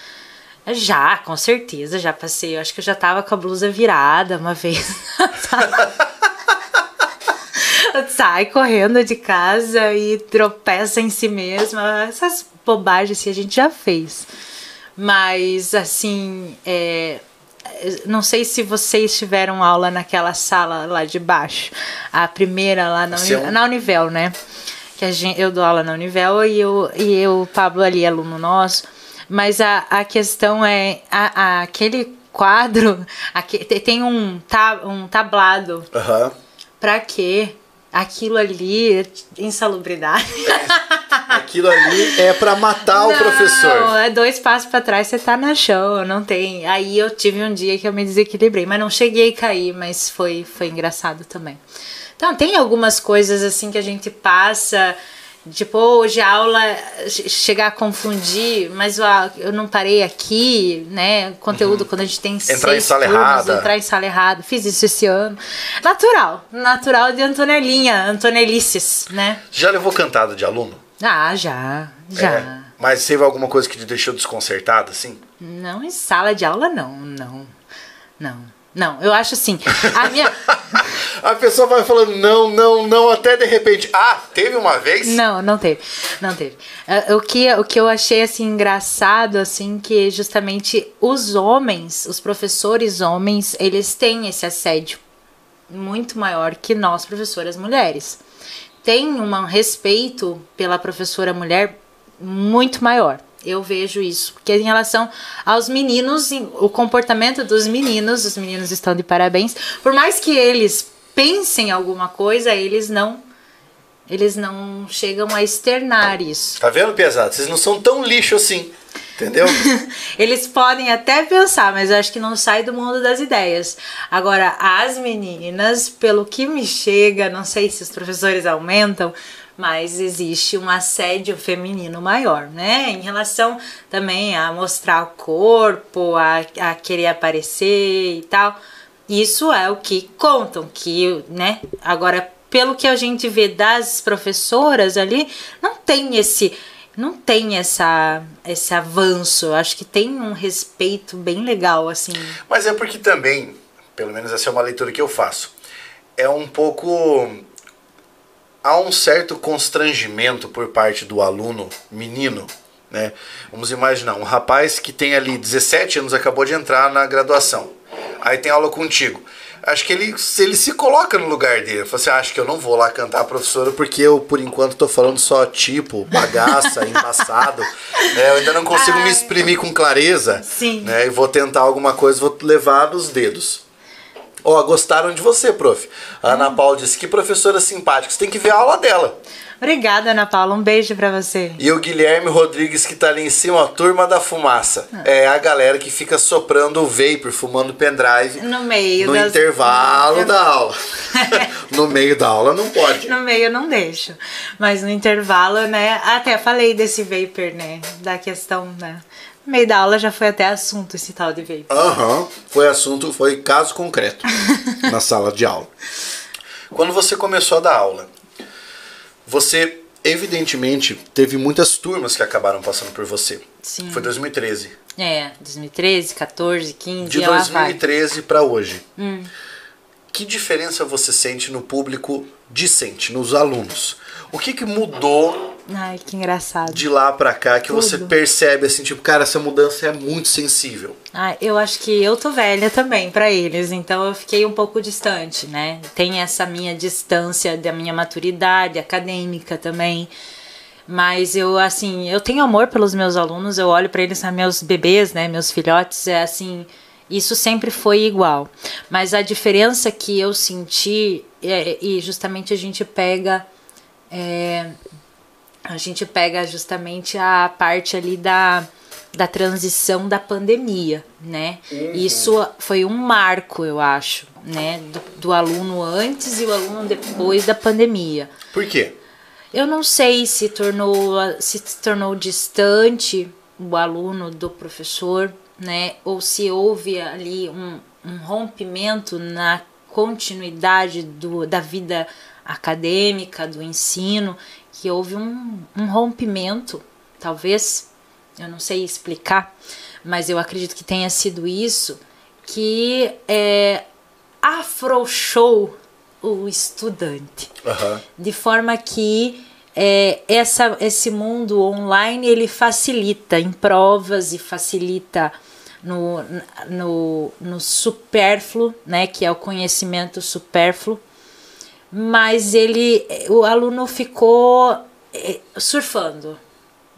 Já, com certeza, já passei. Eu acho que eu já tava com a blusa virada uma vez. <laughs> Sai correndo de casa e tropeça em si mesma. Essas bobagens assim, a gente já fez. Mas, assim, é, não sei se vocês tiveram aula naquela sala lá de baixo. A primeira lá na, Uni, na Univel, né? Que gente, eu dou aula na Univel e, eu, e eu, o Pablo ali, aluno nosso mas a, a questão é a, a aquele quadro aqui, tem um, tab, um tablado. Uhum. Pra quê? Aquilo ali, é insalubridade. É. Aquilo ali é para matar não, o professor. Não, é dois passos para trás, você tá no chão, não tem. Aí eu tive um dia que eu me desequilibrei, mas não cheguei a cair, mas foi, foi engraçado também. Então, tem algumas coisas assim que a gente passa Tipo, hoje a aula chegar a confundir, mas eu não parei aqui, né? Conteúdo uhum. quando a gente tem entrar em sala turnos, errada. Entrar em sala errada. Fiz isso esse ano. Natural. Natural de Antonelinha, Antonelices, né? Já levou cantada de aluno? Ah, já. Já. É, mas teve alguma coisa que te deixou desconcertada, assim? Não, em sala de aula não, não. Não. Não, eu acho assim. A minha. <laughs> a pessoa vai falando não, não, não, até de repente. Ah, teve uma vez? Não, não teve. Não teve. Uh, o, que, o que eu achei assim engraçado, assim, que justamente os homens, os professores homens, eles têm esse assédio muito maior que nós, professoras mulheres. Tem um respeito pela professora mulher muito maior. Eu vejo isso. Porque em relação aos meninos, o comportamento dos meninos, os meninos estão de parabéns. Por mais que eles pensem alguma coisa, eles não eles não chegam a externar isso. Tá vendo, pesado? Vocês não são tão lixo assim. Entendeu? <laughs> Eles podem até pensar, mas eu acho que não sai do mundo das ideias. Agora, as meninas, pelo que me chega, não sei se os professores aumentam, mas existe um assédio feminino maior, né? Em relação também a mostrar o corpo, a, a querer aparecer e tal. Isso é o que contam, que, né? Agora, pelo que a gente vê das professoras ali, não tem esse não tem essa esse avanço. Acho que tem um respeito bem legal assim. Mas é porque também, pelo menos essa é uma leitura que eu faço. É um pouco há um certo constrangimento por parte do aluno menino, né? Vamos imaginar um rapaz que tem ali 17 anos acabou de entrar na graduação. Aí tem aula contigo acho que ele, ele se coloca no lugar dele. Fala assim, ah, acho que eu não vou lá cantar a professora porque eu, por enquanto, tô falando só tipo, bagaça, <laughs> embaçado. Né? Eu ainda não consigo Ai. me exprimir com clareza. Sim. Né? E vou tentar alguma coisa, vou levar nos dedos. Ó, oh, gostaram de você, prof. A Ana. Paula disse que professora simpática. Você tem que ver a aula dela. Obrigada, Ana Paula. Um beijo para você. E o Guilherme Rodrigues, que tá ali em cima, a turma da fumaça. Ah. É a galera que fica soprando o vapor, fumando pendrive. No meio No das... intervalo da aula. <laughs> no meio da aula não pode. No meio não deixo. Mas no intervalo, né? Até falei desse vapor, né? Da questão, né? No meio da aula já foi até assunto esse tal de vapor. Aham, uhum. foi assunto, foi caso concreto <laughs> na sala de aula. Quando você começou a dar aula, você, evidentemente, teve muitas turmas que acabaram passando por você. Sim. Foi 2013. É, 2013, 14, 15. De 2013 para hoje. Hum. Que diferença você sente no público discente, nos alunos? O que, que mudou Ai, que engraçado. De lá pra cá que Tudo. você percebe assim, tipo, cara, essa mudança é muito sensível. Ah, eu acho que eu tô velha também para eles, então eu fiquei um pouco distante, né? Tem essa minha distância da minha maturidade acadêmica também. Mas eu, assim, eu tenho amor pelos meus alunos, eu olho para eles, são meus bebês, né? Meus filhotes, é assim. Isso sempre foi igual. Mas a diferença que eu senti, é, e justamente a gente pega. É, a gente pega justamente a parte ali da, da transição da pandemia, né? Uhum. Isso foi um marco, eu acho, né? Do, do, aluno antes e o aluno depois da pandemia. Por quê? Eu não sei se tornou se tornou distante o aluno do professor, né? Ou se houve ali um, um rompimento na continuidade do, da vida acadêmica, do ensino, que houve um, um rompimento, talvez, eu não sei explicar, mas eu acredito que tenha sido isso, que é, afrouxou o estudante. Uhum. De forma que é, essa, esse mundo online ele facilita em provas e facilita no, no, no supérfluo, né, que é o conhecimento supérfluo, mas ele, o aluno ficou é, surfando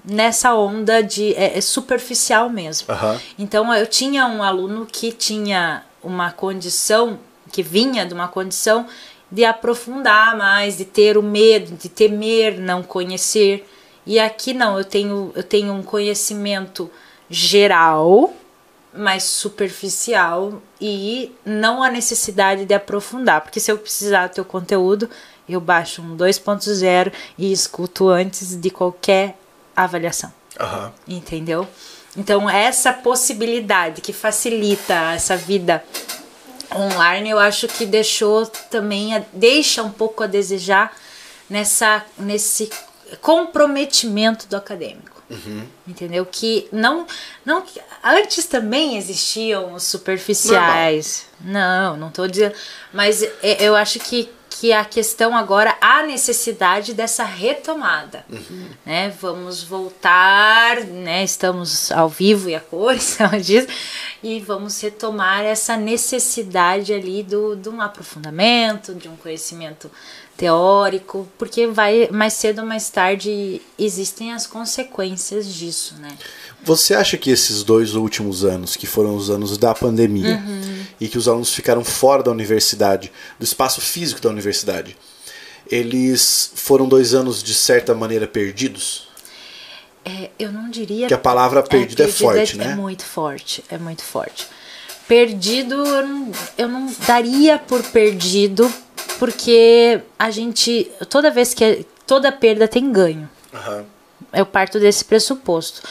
nessa onda de é, é superficial mesmo. Uhum. Então eu tinha um aluno que tinha uma condição, que vinha de uma condição de aprofundar mais, de ter o medo, de temer não conhecer. E aqui não, eu tenho, eu tenho um conhecimento geral mais superficial e não a necessidade de aprofundar, porque se eu precisar do teu conteúdo, eu baixo um 2.0 e escuto antes de qualquer avaliação. Uhum. Entendeu? Então, essa possibilidade que facilita essa vida online, eu acho que deixou também, deixa um pouco a desejar nessa, nesse comprometimento do acadêmico. Uhum. Entendeu? Que não, não. Antes também existiam os superficiais. Normal. Não, não estou dizendo. Mas eu acho que, que a questão agora, a necessidade dessa retomada. Uhum. Né? Vamos voltar, né? estamos ao vivo e a cores, <laughs> diz, e vamos retomar essa necessidade ali do, de um aprofundamento, de um conhecimento teórico, porque vai mais cedo ou mais tarde existem as consequências disso, né? Você acha que esses dois últimos anos, que foram os anos da pandemia, uhum. e que os alunos ficaram fora da universidade, do espaço físico da universidade, eles foram dois anos de certa maneira perdidos? é, eu não diria. Que a palavra perdido é, perdido forte, é, né? É muito forte, é muito forte. Perdido, eu não, eu não daria por perdido, porque a gente. Toda vez que. Toda perda tem ganho. Aham. Eu parto desse pressuposto.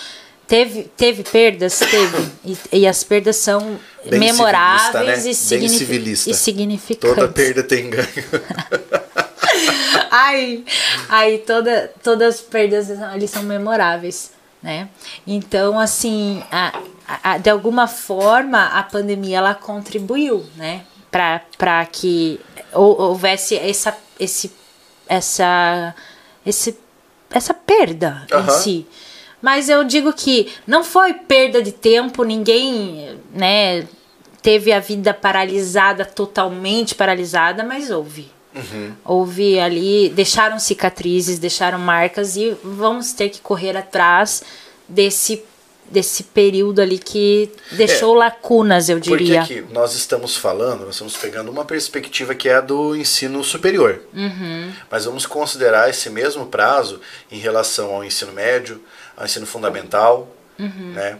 Teve, teve perdas? Teve. E, e as perdas são Bem memoráveis né? e, signifi- e significantes. Toda perda tem ganho. <laughs> Ai, aí toda, todas as perdas ali são memoráveis, né? Então, assim, a, a- de alguma forma a pandemia ela contribuiu, né? Para que hou- houvesse essa, esse, essa, esse, essa perda em Aham. si. Mas eu digo que não foi perda de tempo, ninguém, né, teve a vida paralisada, totalmente paralisada, mas houve. Houve ali, deixaram cicatrizes, deixaram marcas e vamos ter que correr atrás desse desse período ali que deixou lacunas, eu Porque diria. aqui nós estamos falando, nós estamos pegando uma perspectiva que é a do ensino superior. Uhum. Mas vamos considerar esse mesmo prazo em relação ao ensino médio, ao ensino fundamental, Uhum. né?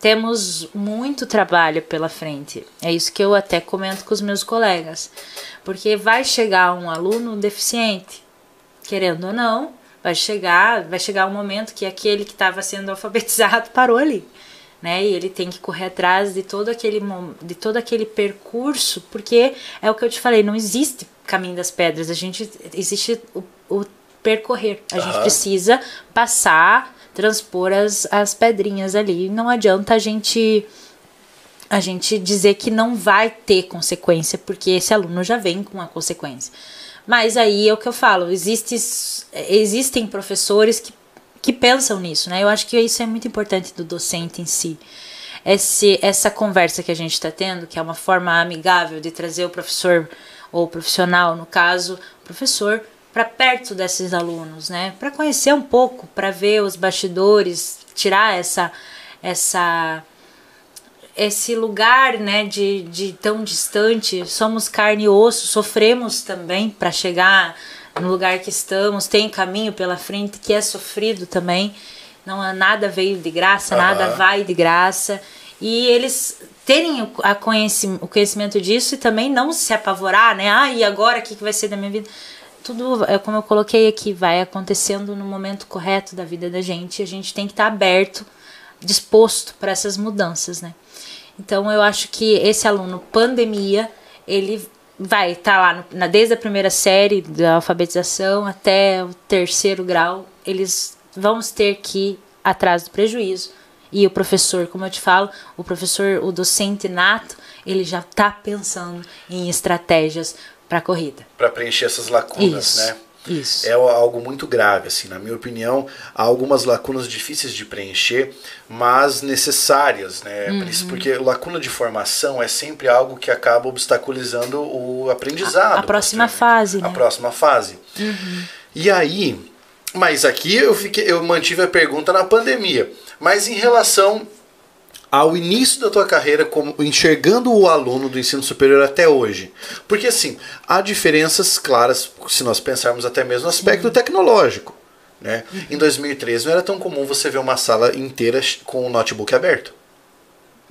Temos muito trabalho pela frente. É isso que eu até comento com os meus colegas. Porque vai chegar um aluno deficiente, querendo ou não, vai chegar, vai chegar um momento que aquele que estava sendo <laughs> alfabetizado parou ali. Né? E ele tem que correr atrás de todo aquele de todo aquele percurso, porque é o que eu te falei, não existe caminho das pedras, a gente existe o, o percorrer. A gente Aham. precisa passar, transpor as, as pedrinhas ali. Não adianta a gente a gente dizer que não vai ter consequência, porque esse aluno já vem com a consequência. Mas aí é o que eu falo, existe, existem professores que, que pensam nisso, né? Eu acho que isso é muito importante do docente em si. Esse, essa conversa que a gente está tendo, que é uma forma amigável de trazer o professor ou profissional, no caso, o professor, para perto desses alunos, né? Para conhecer um pouco, para ver os bastidores, tirar essa essa esse lugar, né, de, de tão distante, somos carne e osso, sofremos também para chegar no lugar que estamos, tem caminho pela frente que é sofrido também, não há nada veio de graça, Aham. nada vai de graça, e eles terem o, a conheci, o conhecimento disso e também não se apavorar, né, ah, e agora o que, que vai ser da minha vida? Tudo, é como eu coloquei aqui, vai acontecendo no momento correto da vida da gente, a gente tem que estar aberto, disposto para essas mudanças, né? Então eu acho que esse aluno pandemia, ele vai estar lá no- na, desde a primeira série da alfabetização até o terceiro grau, eles vão ter que ir atrás do prejuízo. E o professor, como eu te falo, o professor, o docente nato, ele já está pensando em estratégias para a corrida. Para preencher essas lacunas, Isso. né? Isso. É algo muito grave, assim, na minha opinião, há algumas lacunas difíceis de preencher, mas necessárias, né? Por Uhum. isso- Porque lacuna de formação é sempre algo que acaba obstaculizando o aprendizado. A- a próxima fase, A né? Uhum. próxima fase. E aí, mas aqui eu fiquei, eu mantive a pergunta na pandemia. Mas em relação ao início da tua carreira como enxergando o aluno do ensino superior até hoje. Porque assim, há diferenças claras se nós pensarmos até mesmo no aspecto tecnológico. Né? Em 2013 não era tão comum você ver uma sala inteira com o notebook aberto.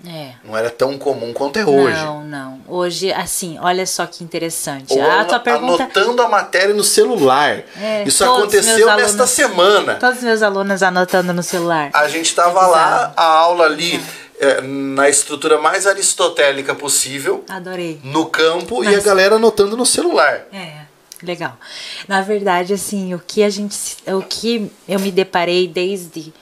É. Não era tão comum quanto é hoje. Não, não. Hoje, assim, olha só que interessante. Ou a tua pergunta. anotando a matéria no celular. É, Isso aconteceu nesta alunos- semana. Todos os meus alunos anotando no celular. A gente estava lá, a aula ali, eh, na estrutura mais aristotélica possível, Adorei. no campo, e a galera anotando no celular. É, legal. Na verdade, assim, o que a gente, o que eu me deparei desde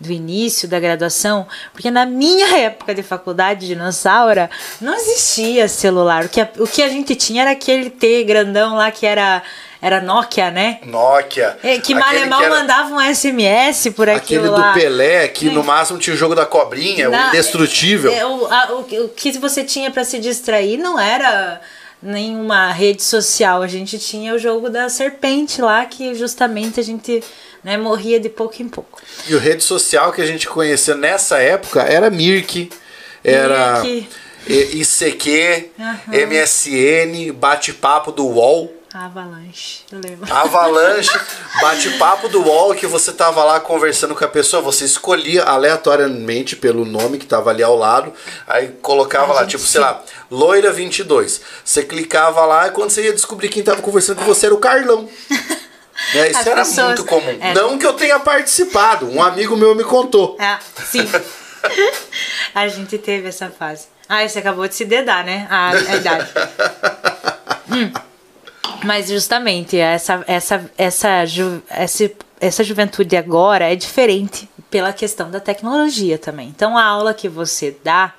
do início da graduação, porque na minha <laughs> época de faculdade de dinossauro não existia celular. O que a, o que a gente tinha era aquele T grandão lá que era era Nokia, né? Nokia. É, que aquele mal mal que era- mandava um SMS por aquilo Aquele do lá. Pelé, que no máximo tinha o jogo da cobrinha, o Na- indestrutível. é, o, a- o- o que você tinha para se distrair não era nenhuma rede social. A gente tinha o jogo da serpente lá, que justamente a gente né, morria de pouco em pouco. E o rede social que a gente conhecia nessa época era Mirk, era Mirk. ICQ, Aham. MSN, bate-papo do UOL. Avalanche, eu lembro. Avalanche, bate-papo do UOL que você tava lá conversando com a pessoa, você escolhia aleatoriamente pelo nome que tava ali ao lado, aí colocava A lá, tipo, se- sei lá, Loira 22. Você clicava lá e quando você ia descobrir quem tava conversando com você era o Carlão. <laughs> Né? Isso As era pessoas- muito comum. é. Não que eu tenha participado, um amigo meu me contou. Ah, sim. <laughs> a gente teve essa fase. Ah, você acabou de se dedar, né? A, a idade. <laughs> Hum. Mas justamente essa, essa, essa, ju, essa, essa juventude agora é diferente pela questão da tecnologia também. Então a aula que você dá,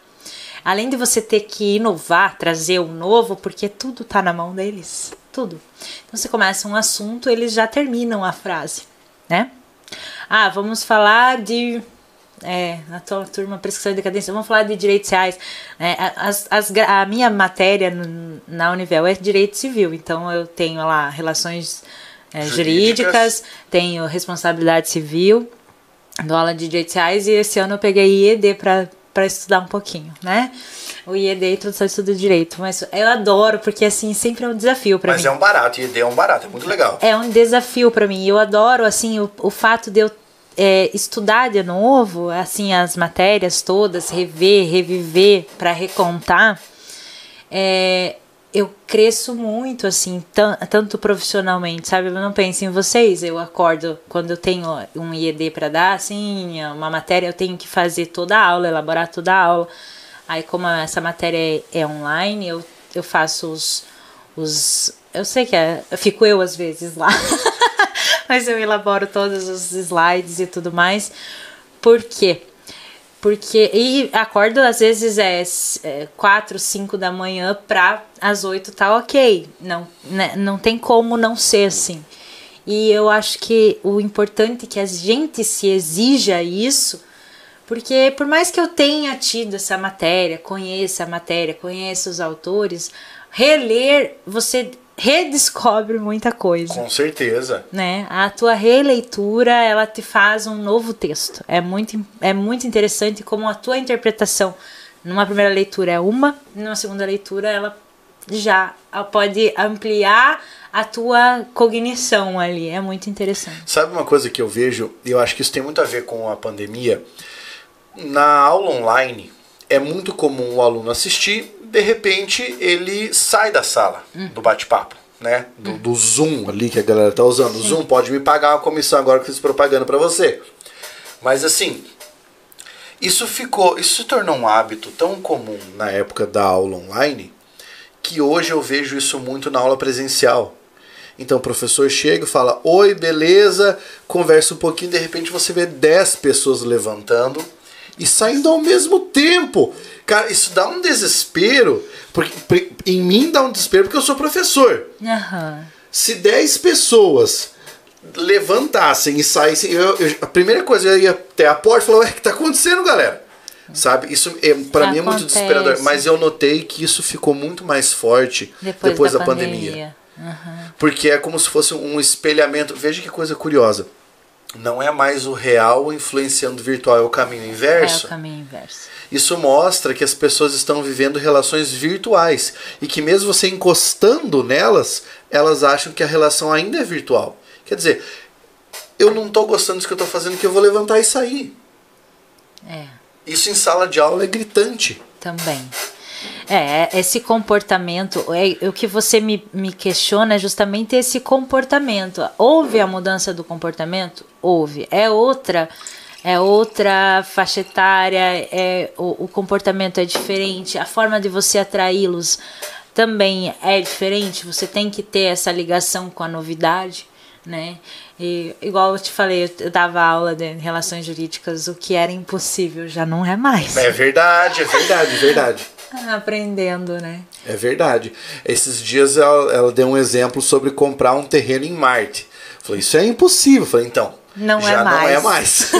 além de você ter que inovar, trazer o novo, porque tudo tá na mão deles. Tudo. Então você começa um assunto, eles já terminam a frase, né? Ah, vamos falar de. É, na tua turma prescrição e decadência, vamos falar de direitos reais. É, as, as, a minha matéria no- na Univel é direito civil, então eu tenho lá relações é, Jurídicas. jurídicas, tenho responsabilidade civil, dou aula de direitos reais e esse ano eu peguei IED para estudar um pouquinho, né? O IED, Introdução ao Estudo do Direito. Mas eu adoro, porque assim, sempre é um desafio para mim Mas é um barato, e é um barato, é muito legal. é um desafio para mim. Eu adoro assim o, o fato de eu é, estudar de novo, assim as matérias todas, rever, reviver para recontar. É, eu cresço muito assim, tan- tanto profissionalmente, sabe? Eu não penso em vocês. Eu acordo quando eu tenho um IED para dar, assim, uma matéria, eu tenho que fazer toda a aula, elaborar toda a aula. Aí, como essa matéria é, é online, eu, eu faço os, os. Eu sei que é. Fico eu às vezes lá. <laughs> Mas eu elaboro todos os slides e tudo mais. Por quê? Porque. E acordo às vezes é, é 4, 5 da manhã pra às 8 tá ok. Não, né, não tem como não ser assim. E eu acho que o importante é que a gente se exija isso, porque por mais que eu tenha tido essa matéria, conheça a matéria, conheça os autores, reler, você redescobre muita coisa Com certeza. né? A tua releitura, ela te faz um novo texto. É muito, é muito interessante como a tua interpretação numa primeira leitura é uma, numa segunda leitura ela já pode ampliar a tua cognição ali. É muito interessante. Sabe uma coisa que eu vejo, e eu acho que isso tem muito a ver com a pandemia? Na aula online, é muito comum o aluno assistir, de repente ele sai da sala do bate-papo, né? Do, do Zoom ali que a galera tá usando. O Zoom pode me pagar uma comissão agora que eu fiz propaganda para você. Mas assim, isso ficou, isso se tornou um hábito tão comum na época da aula online que hoje eu vejo isso muito na aula presencial. Então o professor chega e fala: Oi, beleza? Conversa um pouquinho, de repente você vê 10 pessoas levantando e saindo ao mesmo tempo. Cara, isso dá um desespero, porque em mim dá um desespero porque eu sou professor. Aham. Se 10 pessoas levantassem e saíssem, eu- eu- a primeira coisa eu ia até a porta e falar: Ué, o que tá acontecendo, galera? Sabe? Isso é, para mim é muito desesperador. Mas eu notei que isso ficou muito mais forte Depois, depois, da, da, pandemia. pandemia. Aham. Porque é como se fosse um espelhamento. Veja que coisa curiosa. Não é mais o real influenciando o virtual, é o caminho É inverso. o caminho inverso. Isso mostra que as pessoas estão vivendo relações virtuais e que mesmo você encostando nelas, elas acham que a relação ainda é virtual. Quer dizer, eu não estou gostando disso que eu estou fazendo, que eu vou levantar e sair. É. Isso em sala de aula é gritante. Também. É, esse comportamento, é, o que você me, me questiona é justamente esse comportamento. Houve a mudança do comportamento? Houve. É outra, é outra faixa etária, é, o, o comportamento é diferente, a forma de você atraí-los também é diferente. Você tem que ter essa ligação com a novidade, né? E, igual eu te falei, eu- dava aula de relações jurídicas, o que era impossível já não é mais. É verdade, é verdade, é verdade. <laughs> Aprendendo, né? É verdade. Esses dias ela, ela deu um exemplo sobre comprar um terreno em Marte. Falei, isso é impossível. Falei, então. Não é já não é mais. mais.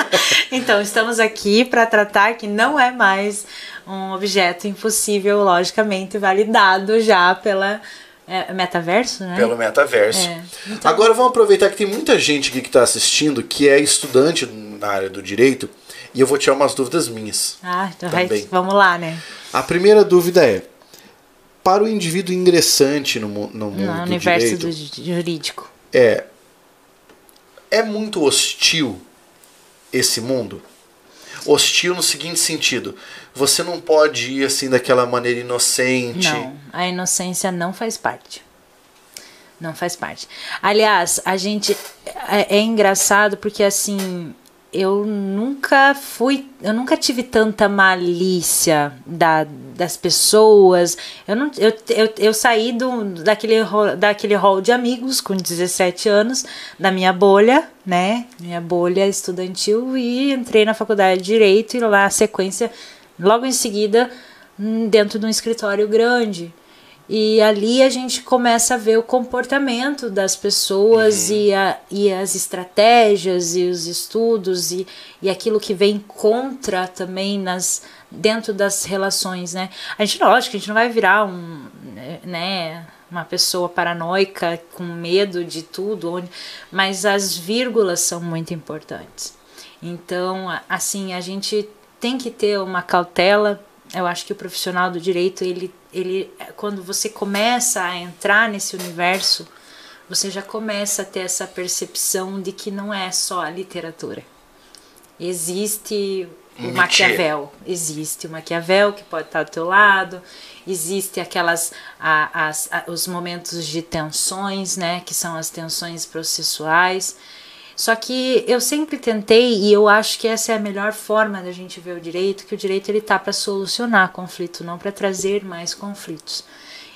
<laughs> então, estamos aqui para tratar que não é mais um objeto impossível, logicamente validado já pela é, metaverso, né? Pelo metaverso. É, então- Agora vamos aproveitar que tem muita gente aqui que está assistindo que é estudante na área do direito e eu vou tirar umas dúvidas minhas. Ah, então Também. vamos lá, né? A primeira dúvida é: para o indivíduo ingressante no, no mundo No do universo direito, do jurídico. é é muito hostil esse mundo? Hostil no seguinte sentido: você não pode ir assim daquela maneira inocente. Não, a inocência não faz parte. Não faz parte. Aliás, a gente é, é engraçado porque assim, eu nunca fui, eu nunca tive tanta malícia da, das pessoas. Eu não eu, eu, eu saí do daquele daquele hall de amigos com 17 anos, da minha bolha, né? Minha bolha estudantil e entrei na faculdade de direito e lá na sequência logo em seguida hum, dentro de um escritório grande. E ali a gente começa a ver o comportamento das pessoas e, a, e as estratégias e os estudos e, e aquilo que vem contra também nas dentro das relações, né? A gente, lógico, que a gente não vai virar um, né, uma pessoa paranoica com medo de tudo, onde, mas as vírgulas são muito importantes. Então, assim, a gente tem que ter uma cautela. Eu acho que o profissional do direito, ele, ele, quando você começa a entrar nesse universo, você já começa a ter essa percepção de que não é só a literatura. Existe o. Maquiavel, existe o Maquiavel que pode estar do teu lado, existe aquelas a, as, a- os momentos de tensões, né, que são as tensões processuais. Só que eu sempre tentei e eu acho que essa é a melhor forma da gente ver o direito, que o direito ele tá para solucionar conflito, não para trazer mais conflitos.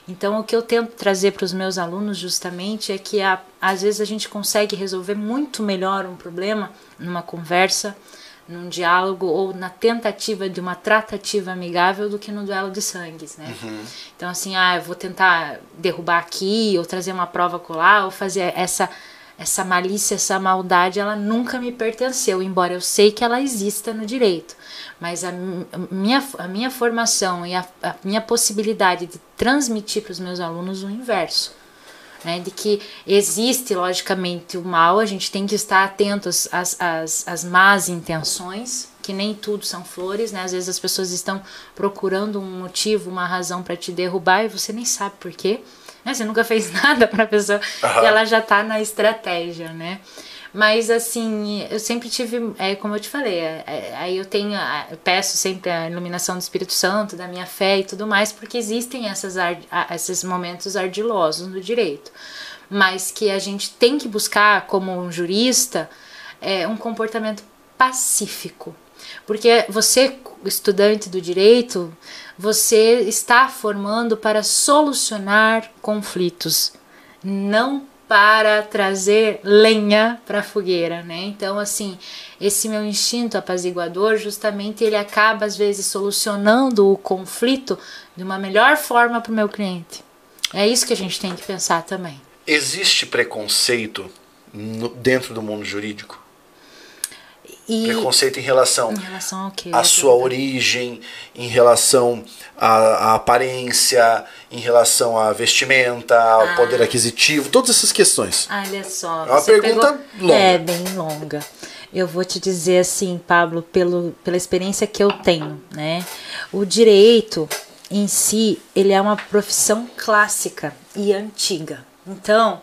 Então, o que eu tento trazer para os meus alunos justamente é que a, às vezes a gente consegue resolver muito melhor um problema numa conversa, num diálogo ou na tentativa de uma tratativa amigável do que no duelo de sangues, né? Então, assim, ah, eu vou tentar derrubar aqui, ou trazer uma prova colar, ou fazer essa essa malícia, essa maldade, ela nunca me pertenceu, embora eu sei que ela exista no direito. Mas a, mi- a minha, a minha formação e a, a minha possibilidade de transmitir para os meus alunos o inverso. Né, de que existe, logicamente, o mal, a gente tem que estar atentos às, às, às más intenções, que nem tudo são flores, né? Às vezes as pessoas estão procurando um motivo, uma razão para te derrubar e você nem sabe por quê. Né? Você nunca fez <laughs> nada para a pessoa Aham. e ela já tá na estratégia, né? Mas assim, eu sempre tive, é, como eu te falei, é, é, aí eu tenho, eu peço sempre a iluminação do Espírito Santo, da minha fé e tudo mais, porque existem essas, ar- esses momentos ardilosos no direito. Mas que a gente tem que buscar, como um jurista, é, um comportamento pacífico. Porque você, estudante do direito, você está formando para solucionar conflitos, não para trazer lenha para a fogueira, né? Então, assim, esse meu instinto apaziguador, justamente ele acaba às vezes solucionando o conflito de uma melhor forma para o meu cliente. É isso que a gente tem que pensar também. Existe preconceito no- dentro do mundo jurídico? E Preconceito em relação em relação ao que? à sua origem, em relação à, à aparência, em relação à vestimenta, ao Ah. poder aquisitivo, todas essas questões. Olha só. É uma pergunta longa. É, bem longa. Eu vou te dizer assim, Pablo, pelo, pela experiência que eu tenho, né? O direito em si, ele é uma profissão clássica e antiga. Então,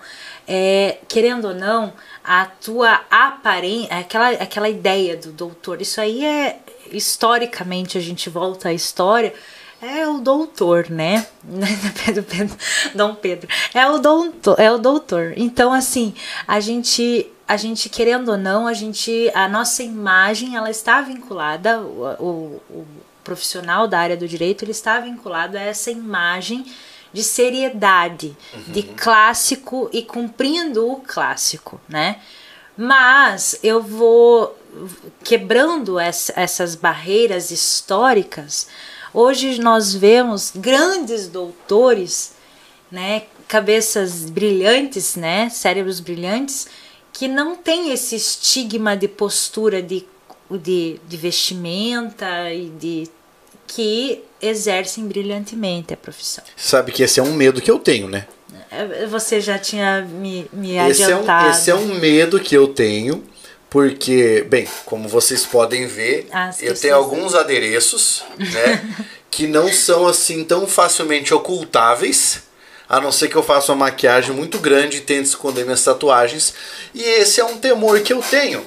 é, querendo ou não, a tua aparência, aquela, aquela ideia do doutor, isso aí é, historicamente, a gente volta à história, é o doutor, né? <laughs> Dom Pedro. É o doutor, é o doutor. Então, assim, a gente, a gente querendo ou não, a gente, a nossa imagem, ela está vinculada, o, o, o profissional da área do direito, ele está vinculado a essa imagem de seriedade, de clássico e cumprindo o clássico, né? Mas eu vou quebrando essa- essas barreiras históricas. Hoje nós vemos grandes doutores, né, cabeças brilhantes, né, cérebros brilhantes, que não têm esse estigma de postura de, de, de vestimenta e de que exercem brilhantemente a profissão. Sabe que esse é um medo que eu tenho, né? É, Você já tinha me, me Esse é, um, adiantado. esse é um medo que eu tenho, porque, bem, como vocês podem ver, As eu tenho alguns adereços, né? <laughs> que não são assim tão facilmente ocultáveis, a não ser que eu faça uma maquiagem muito grande e tente esconder minhas tatuagens. E esse é um temor que eu tenho.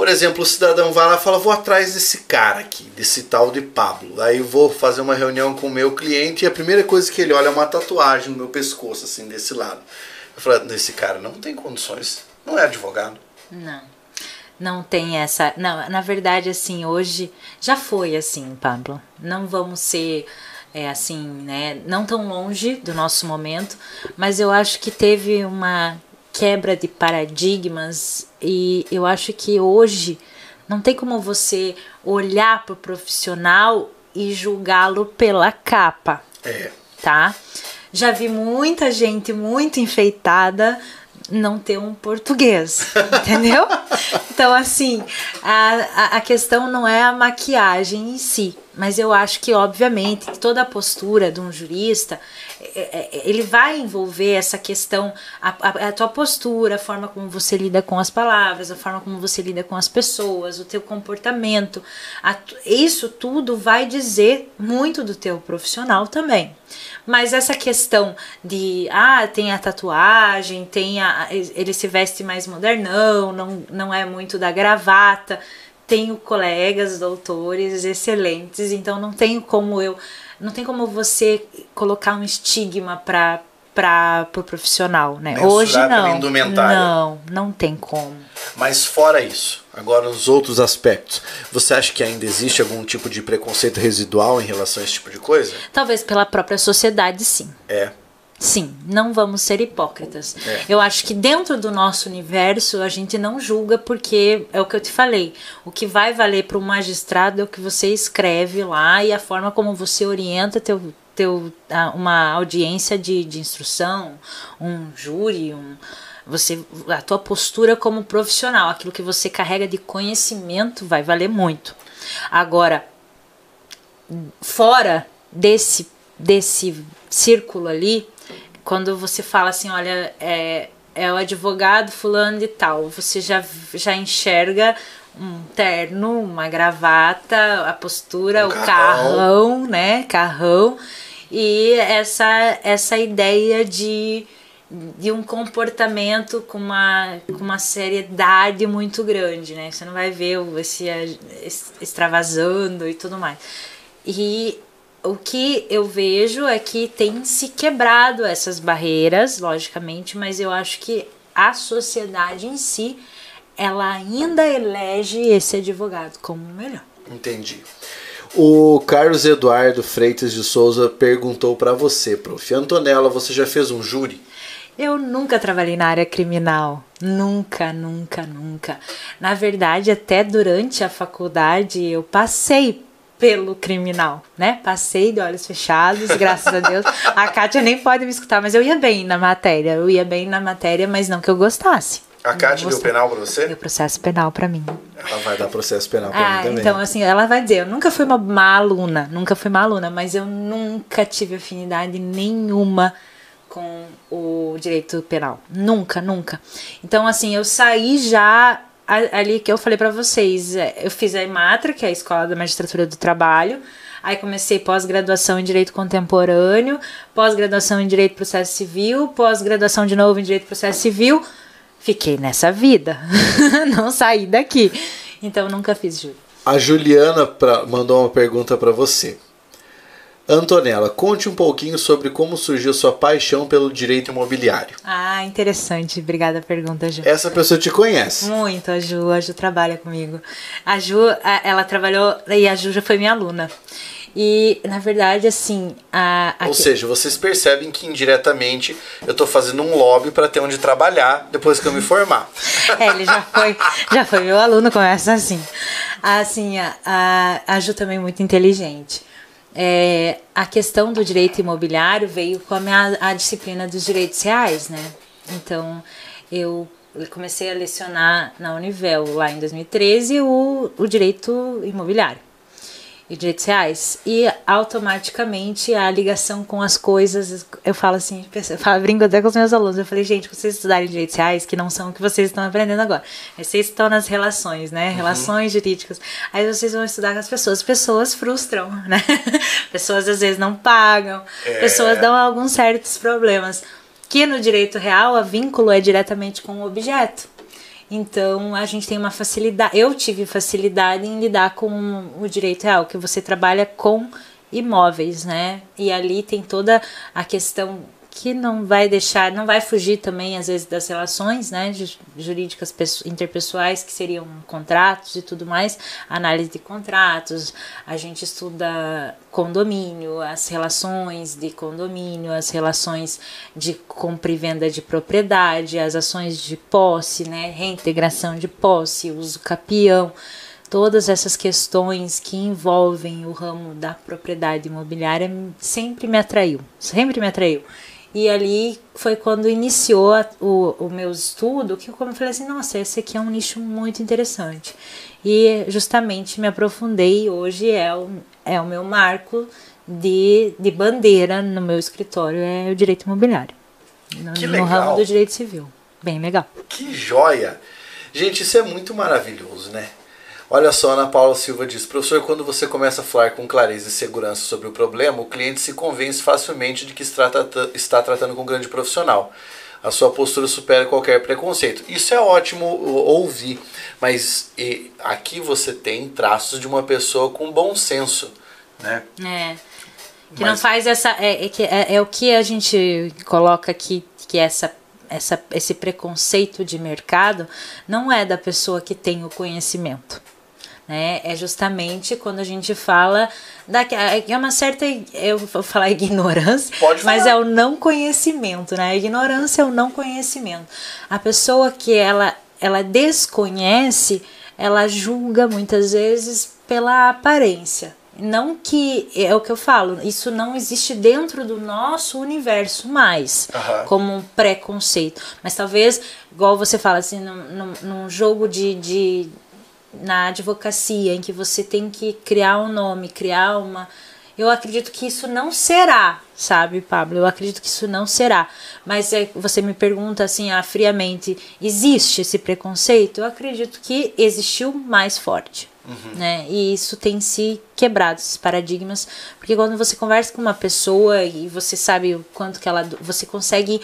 Por exemplo, o cidadão vai lá e fala: vou atrás desse cara aqui, desse tal de Pablo. Aí vou fazer uma reunião com o meu cliente e a primeira coisa que ele olha é uma tatuagem no meu pescoço, assim, desse lado. Eu falo: esse cara não tem condições, não é advogado. Não. Não tem essa. Não, na verdade, assim, hoje já foi assim, Pablo. Não vamos ser é assim, né, não tão longe do nosso momento, mas eu acho que teve uma quebra de paradigmas e eu acho que hoje não tem como você olhar para o profissional e julgá-lo pela capa. É. Tá? Já vi muita gente muito enfeitada não ter um português, <laughs> entendeu? Então, assim, a, a questão não é a maquiagem em si, mas eu acho que, obviamente, toda a postura de um jurista, ele vai envolver essa questão, a, a, a, tua postura, a forma como você lida com as palavras, a forma como você lida com as pessoas, o teu comportamento. A, isso tudo vai dizer muito do teu profissional também. Mas essa questão de, ah, tem a tatuagem, tem a, ele se veste mais modernão, não, não é muito da gravata. Tenho colegas, doutores excelentes, então não tenho como eu, não tem como você colocar um estigma para para o pro profissional, né? Mensurar Hoje não. Não, não tem como. Mas fora isso, agora os outros aspectos, você acha que ainda existe algum tipo de preconceito residual em relação a esse tipo de coisa? Talvez pela própria sociedade, sim. É. Sim, não vamos ser hipócritas. É. Eu acho que dentro do nosso universo a gente não julga porque é o que eu te falei. O que vai valer para o magistrado é o que você escreve lá e a forma como você orienta teu, teu, uma audiência de, de instrução, um júri, um, você, a tua postura como profissional, aquilo que você carrega de conhecimento vai valer muito. Agora, fora desse, desse círculo ali, quando você fala assim, olha, é, é o advogado fulano de tal, você já, já enxerga um terno, uma gravata, a postura, um o carrão. carrão, né? Carrão. E essa, essa ideia de, de um comportamento com uma, com uma seriedade muito grande, né? Você não vai ver esse extravasando e tudo mais. E o que eu vejo é que tem se quebrado essas barreiras, logicamente, mas eu acho que a sociedade em si ela ainda elege esse advogado como o melhor. Entendi. O Carlos Eduardo Freitas de Souza perguntou para você, prof. Antonella, você já fez um júri? Eu nunca trabalhei na área criminal. Nunca, nunca, nunca. Na verdade, até durante a faculdade eu passei pelo criminal, né? Passei de olhos fechados, graças a Deus. A Kátia nem pode me escutar, mas eu ia bem na matéria. Eu ia bem na matéria, mas não que eu gostasse. A Kátia deu penal pra você? Deu processo penal pra mim. Ela vai dar processo penal pra ah, mim também. Então, assim, ela vai dizer, eu nunca fui uma má aluna, nunca fui má aluna, mas eu nunca tive afinidade nenhuma com o direito penal. Nunca, nunca. Então, assim, eu saí já ali que eu falei para vocês, é, eu fiz a EMATRA, que é a Escola da Magistratura do Trabalho, aí comecei pós-graduação em Direito Contemporâneo, pós-graduação em Direito Processo Civil, pós-graduação de novo em Direito Processo Civil, fiquei nessa vida, <laughs> não saí daqui, então nunca fiz júri. A Juliana pra, mandou uma pergunta para você. Antonella, conte um pouquinho sobre como surgiu sua paixão pelo direito imobiliário. Ah, interessante. Obrigada pela pergunta, Ju. Essa pessoa te conhece? Muito, a Ju. A Ju trabalha comigo. A Ju, ela trabalhou e a Ju já foi minha aluna. E, na verdade, assim. A, a Ou seja, vocês percebem que indiretamente eu estou fazendo um lobby para ter onde trabalhar depois que eu me formar. é, ele já <laughs> foi, já foi meu aluno, começa assim. Assim, a, a, a Ju também é muito inteligente é, a questão do direito imobiliário veio com a, minha, a disciplina dos direitos reais, né? Então, eu comecei a lecionar na Univel lá em 2013 o, o direito imobiliário. E direitos reais. E automaticamente a ligação com as coisas, eu falo assim, eu falo, brinco até com os meus alunos, eu falei, gente, vocês estudarem direitos reais, que não são o que vocês estão aprendendo agora. Vocês estão nas relações, né? Uhum. Relações jurídicas. Aí vocês vão estudar com as pessoas. Pessoas frustram, né? <laughs> Pessoas às vezes não pagam, é. pessoas dão alguns certos problemas. Que no direito real, a vínculo é diretamente com o objeto. Então a gente tem uma facilidade, eu tive facilidade em lidar com o direito real, que você trabalha com imóveis, né? E ali tem toda a questão que não vai deixar, não vai fugir também às vezes das relações, né, jurídicas interpessoais que seriam contratos e tudo mais, análise de contratos, a gente estuda condomínio, as relações de condomínio, as relações de compra e venda de propriedade, as ações de posse, né, reintegração de posse, uso capião, todas essas questões que envolvem o ramo da propriedade imobiliária sempre me atraiu, sempre me atraiu. E ali foi quando iniciou o, o meu estudo que eu falei assim, nossa, esse aqui é um nicho muito interessante. E justamente me aprofundei, hoje é o, é o meu marco de, de bandeira no meu escritório, é o direito imobiliário. No, que legal. no ramo do direito civil. Bem legal. Que joia! Gente, isso é muito maravilhoso, né? Olha só, Ana Paula Silva diz: professor, quando você começa a falar com clareza e segurança sobre o problema, o cliente se convence facilmente de que está, está tratando com um grande profissional. A sua postura supera qualquer preconceito. Isso é ótimo ouvir, mas aqui você tem traços de uma pessoa com bom senso, né? É. Que mas... não faz essa. É, é, é, é o que a gente coloca aqui, que é essa essa, esse preconceito de mercado não é da pessoa que tem o conhecimento né? É justamente quando a gente fala da é uma certa eu vou falar ignorância, <laughs> Pode mas é o não conhecimento, né? A ignorância é o não conhecimento. A pessoa que ela ela desconhece, ela julga muitas vezes pela aparência. Não que é o que eu falo, isso não existe dentro do nosso universo mais, uhum. como um preconceito. Mas talvez, igual você fala assim, num, num, num jogo de, de na advocacia, em que você tem que criar um nome, criar uma. Eu acredito que isso não será, sabe, Pablo? Eu acredito que isso não será. Mas é, você me pergunta assim, ah, friamente, existe esse preconceito? Eu acredito que existiu mais forte. Uhum. Né? E isso tem se quebrado, esses paradigmas, porque quando você conversa com uma pessoa e você sabe o quanto que ela. Você consegue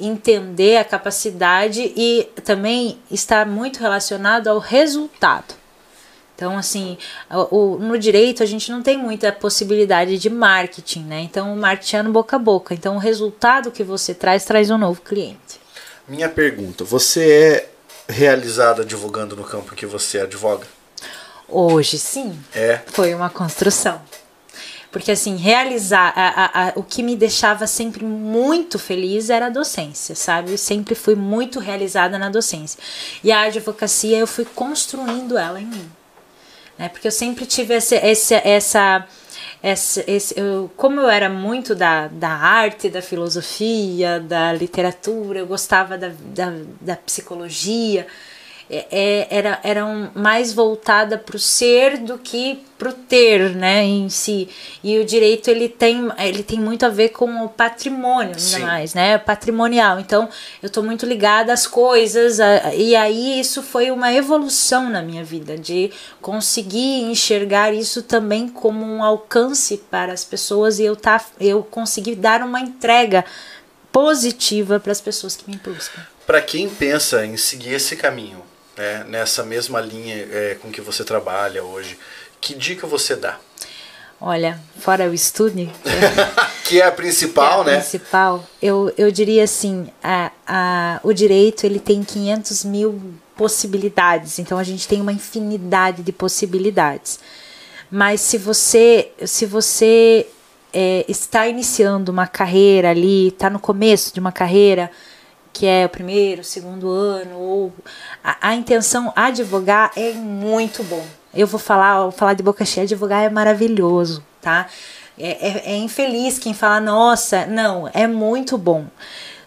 entender a capacidade e também está muito relacionado ao resultado. Então, assim, o, no direito a gente não tem muita possibilidade de marketing, né? Então, o marketing é no boca a boca. Então, o resultado que você traz, traz um novo cliente. Minha pergunta, você é realizada advogando no campo que você advoga? Hoje, sim. É? Foi uma construção. Porque, assim, realizar. A, a, a, o que me deixava sempre muito feliz era a docência, sabe? Eu sempre fui muito realizada na docência. E a advocacia, eu fui construindo ela em mim. Né? Porque eu sempre tive esse, esse, essa. Esse, esse, eu, como eu era muito da, da arte, da filosofia, da literatura, eu gostava da, da, da psicologia, é, era, era um, mais voltada para o ser do que para o ter, né, em si. E o direito ele tem, ele tem muito a ver com o patrimônio, ainda Sim. mais, né, patrimonial. Então, eu estou muito ligada às coisas a, e aí isso foi uma evolução na minha vida de conseguir enxergar isso também como um alcance para as pessoas e eu tá, eu consegui dar uma entrega positiva para as pessoas que me buscam. Para quem pensa em seguir esse caminho, né, nessa mesma linha é, com que você trabalha hoje, que dica você dá? Olha, fora o estude. <laughs> que é a principal, é a né? principal. Eu, eu diria assim, a, a, o direito ele tem 500 mil possibilidades, então a gente tem uma infinidade de possibilidades. Mas se você, se você é, está iniciando uma carreira ali, está no começo de uma carreira, que é o primeiro, segundo ano, ou a, a intenção advogar é muito bom. Eu vou falar, vou falar de boca cheia, advogar é maravilhoso, tá? É, é, é infeliz quem fala, nossa, não, é muito bom.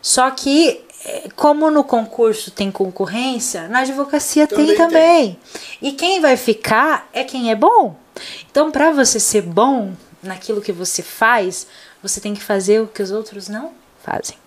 Só que é, como no concurso tem concorrência, na advocacia também tem também. Tem. E quem vai ficar é quem é bom. Então, para você ser bom naquilo que você faz, você tem que fazer o que os outros não fazem.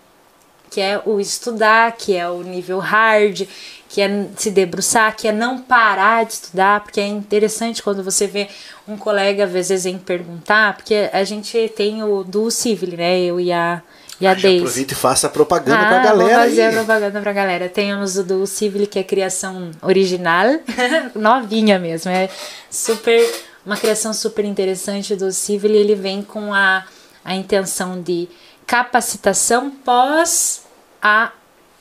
Que é o estudar, que é o nível hard, que é se debruçar, que é não parar de estudar, porque é interessante quando você vê um colega às vezes em perguntar, porque a gente tem o do Civil, né? Eu e a e a ah, Aproveita e faça propaganda ah, pra galera. Vou fazer aí. a propaganda pra galera. Temos o do Civil, que é criação original, <laughs> novinha mesmo. É super. Uma criação super interessante do Civil. Ele vem com a, a intenção de capacitação pós a,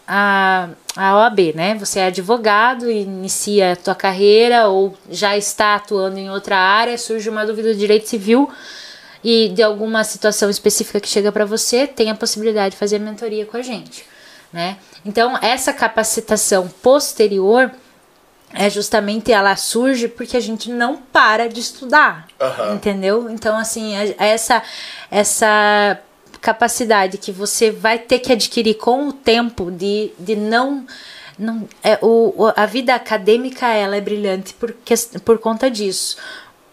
a, a OAB, né? Você é advogado, inicia a tua carreira ou já está atuando em outra área, surge uma dúvida de direito civil e de alguma situação específica que chega para você, tem a possibilidade de fazer mentoria com a gente, né? Então, essa capacitação posterior é justamente ela surge porque a gente não para de estudar, uhum. entendeu? Então, assim, essa essa capacidade que você vai ter que adquirir com o tempo de, de não não é o, a vida acadêmica ela é brilhante por, por conta disso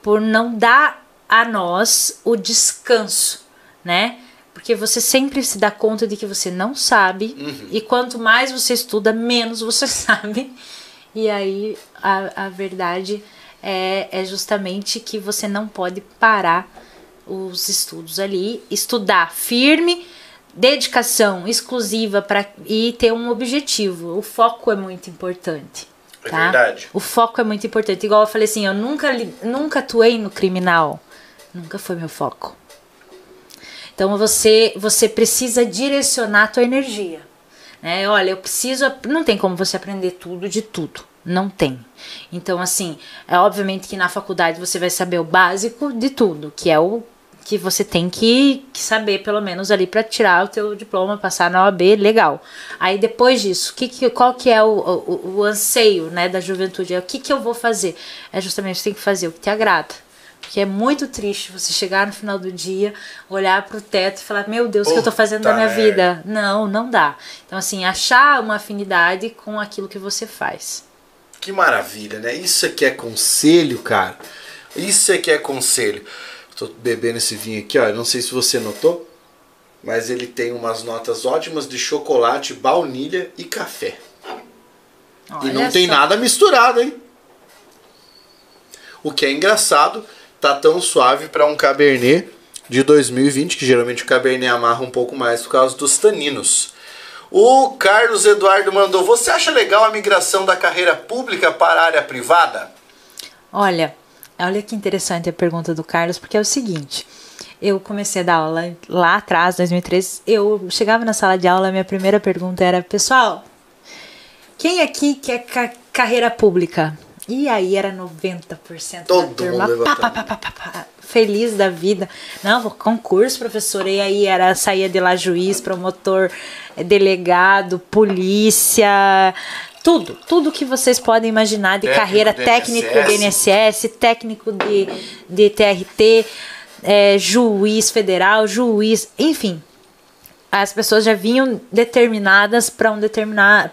por não dar a nós o descanso, né? Porque você sempre se dá conta de que você não sabe, uhum. e quanto mais você estuda, menos você <laughs> sabe. E aí a, a verdade é, é justamente que você não pode parar os estudos ali, estudar firme, dedicação exclusiva para e ter um objetivo. O foco é muito importante. É tá? verdade. O foco é muito importante. Igual eu falei assim, eu nunca, nunca atuei no criminal. Nunca foi meu foco. Então você você precisa direcionar a tua energia. Né? Olha, eu preciso. Não tem como você aprender tudo de tudo. Não tem. Então, assim, é obviamente que na faculdade você vai saber o básico de tudo, que é o que você tem que, que saber, pelo menos ali, para tirar o teu diploma, passar na OAB, legal. Aí depois disso, que, que, qual que é o, o, o anseio né, da juventude? É o que, que eu vou fazer? É justamente você tem que fazer o que te agrada. Porque é muito triste você chegar no final do dia, olhar para o teto e falar: Meu Deus, o que eu estou fazendo da minha é. vida? Não, não dá. Então, assim, achar uma afinidade com aquilo que você faz. Que maravilha, né? Isso aqui é conselho, cara. Isso aqui é conselho. Estou bebendo esse vinho aqui, ó. Não sei se você notou, mas ele tem umas notas ótimas de chocolate, baunilha e café. Olha e não só. tem nada misturado, hein? O que é engraçado tá tão suave para um Cabernet de 2020, que geralmente o Cabernet amarra um pouco mais por causa dos taninos. O Carlos Eduardo mandou: Você acha legal a migração da carreira pública para a área privada? Olha, olha que interessante a pergunta do Carlos, porque é o seguinte. Eu comecei a dar aula lá atrás, 2013. Eu chegava na sala de aula, minha primeira pergunta era: Pessoal, quem aqui quer ca carreira pública? E aí era 90% Todo da turma pá, pá, pá, pá, pá, feliz da vida. Não, concurso, professor. E aí era saía de lá juiz, promotor, delegado, polícia, tudo, tudo que vocês podem imaginar de técnico carreira técnico do INSS, técnico de, de TRT, é, juiz federal, juiz, enfim. As pessoas já vinham determinadas para um, determinado,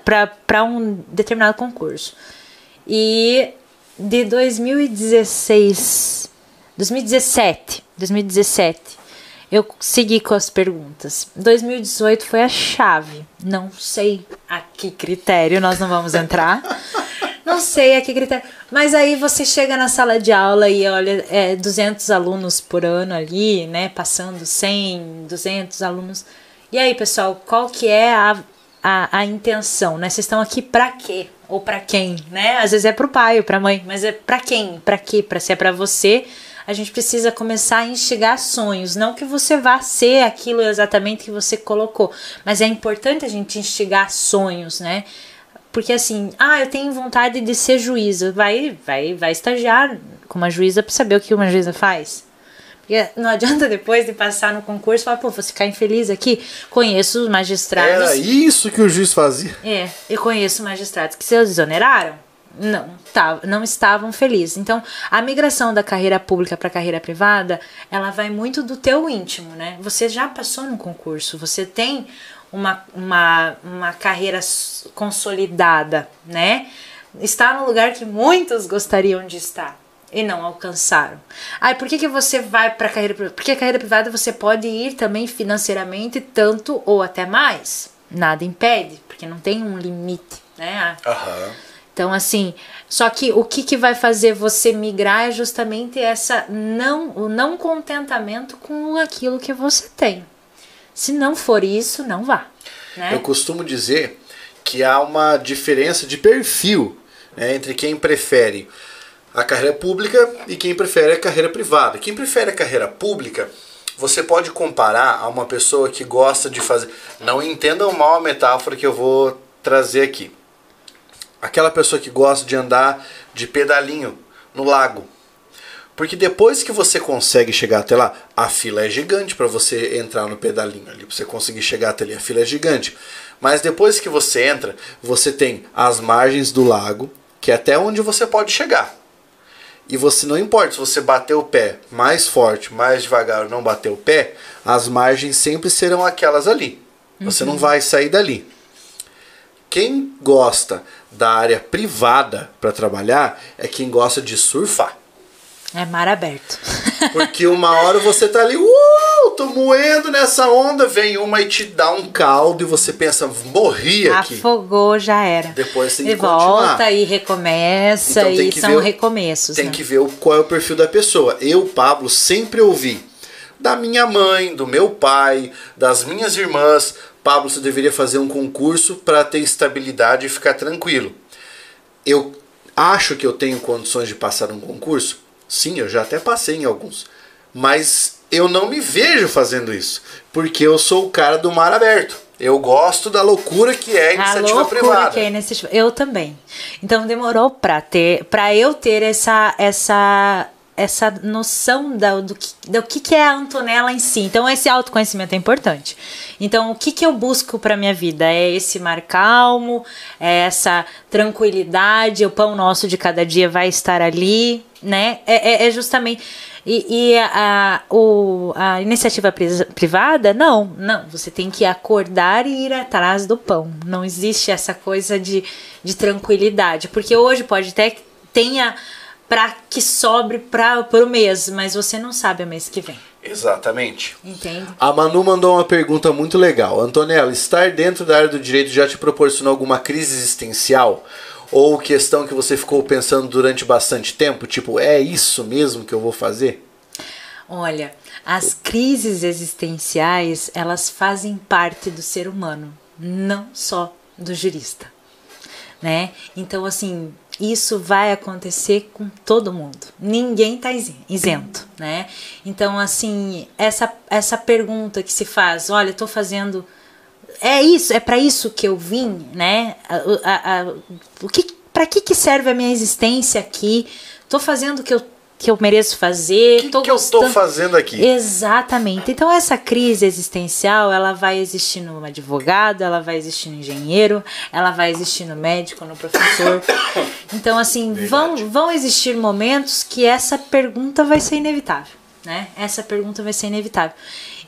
um determinado concurso. E de 2016, 2017, 2017, eu segui com as perguntas. 2018 foi a chave. Não sei a que critério nós não vamos entrar. não sei a que critério. Mas aí você chega na sala de aula e olha, é 200 alunos por ano ali, né? Passando 100, 200 alunos. E aí, pessoal, qual que é a, a, a intenção, né? Vocês estão aqui para quê? ou para quem, né? Às vezes é pro pai ou pra mãe, mas é para quem? Para quê? Para se é para você, a gente precisa começar a instigar sonhos, não que você vá ser aquilo exatamente que você colocou, mas é importante a gente instigar sonhos, né? Porque assim, ah, eu tenho vontade de ser juíza, vai, vai, vai estagiar com uma juíza para saber o que uma juíza faz. Porque não adianta depois de passar no concurso falar, pô, vou ficar infeliz aqui. Conheço os magistrados. Era isso que o juiz fazia. É, eu conheço magistrados que se exoneraram, não, tá, não estavam felizes. Então, a migração da carreira pública para a carreira privada, ela vai muito do teu íntimo, né? Você já passou no concurso, você tem uma, uma, uma carreira consolidada, né? Está no lugar que muitos gostariam de estar. e não alcançaram. Ai, por que, que você vai para a carreira privada? Porque a carreira privada você pode ir também financeiramente tanto ou até mais. Nada impede, porque não tem um limite, né? Aham. Então, assim, só que o que, que vai fazer você migrar é justamente essa não, o não contentamento com aquilo que você tem. Se não for isso, não vá. Né? Eu costumo dizer que há uma diferença de perfil né, entre quem prefere a carreira pública e quem prefere a carreira privada. Quem prefere a carreira pública, você pode comparar a uma pessoa que gosta de fazer. Não entendam mal a metáfora que eu vou trazer aqui aquela pessoa que gosta de andar de pedalinho no lago. Porque depois que você consegue chegar até lá, a fila é gigante para você entrar no pedalinho ali, para você conseguir chegar até ali, a fila é gigante. Mas depois que você entra, você tem as margens do lago, que é até onde você pode chegar. E você não importa se você bater o pé mais forte, mais devagar ou não bater o pé, as margens sempre serão aquelas ali. Você uhum. não vai sair dali. Quem gosta da área privada para trabalhar é quem gosta de surfar. É mar aberto. <laughs> Porque uma hora você tá ali, uh, tô moendo nessa onda, vem uma e te dá um caldo e você pensa, morri aqui. Afogou, já era. Depois tem que e volta e recomeça então, e são ver, recomeços. Tem né? que ver qual é o perfil da pessoa. Eu, Pablo, sempre ouvi da minha mãe, do meu pai, das minhas irmãs, Pablo, você deveria fazer um concurso para ter estabilidade e ficar tranquilo. Eu acho que eu tenho condições de passar um concurso? Sim, eu já até passei em alguns. Mas eu não me vejo fazendo isso, porque eu sou o cara do mar aberto. Eu gosto da loucura que é a iniciativa a loucura privada. Que é iniciativa. Eu também. Então demorou para ter, para eu ter essa essa essa noção da, do, que, do que, que é a Antonella em si. Então, esse autoconhecimento é importante. Então, o que, que eu busco para minha vida? É esse mar calmo, é essa tranquilidade, o pão nosso de cada dia vai estar ali, né? É, é, é justamente. E, e a, o, a iniciativa privada, não, não. Você tem que acordar e ir atrás do pão. Não existe essa coisa de, de tranquilidade. Porque hoje pode até tenha para que sobre para o mês, mas você não sabe o mês que vem. Exatamente. Entende? A Manu mandou uma pergunta muito legal. Antonella, estar dentro da área do direito já te proporcionou alguma crise existencial? Ou questão que você ficou pensando durante bastante tempo? Tipo, é isso mesmo que eu vou fazer? Olha, as crises existenciais, elas fazem parte do ser humano, não só do jurista, né? Então, assim, isso vai acontecer com todo mundo. Ninguém está isento, né? Então, assim, essa, essa pergunta que se faz, olha, estou fazendo. É isso, é para isso que eu vim, né? A, a, a, o que, para que, que serve a minha existência aqui? Estou fazendo o que eu que eu mereço fazer. O que, que eu estou fazendo aqui? Exatamente. Então essa crise existencial, ela vai existir no advogado, ela vai existir no engenheiro, ela vai existir no médico, no professor. <coughs> Então assim, vão, vão existir momentos que essa pergunta vai ser inevitável, né? Essa pergunta vai ser inevitável.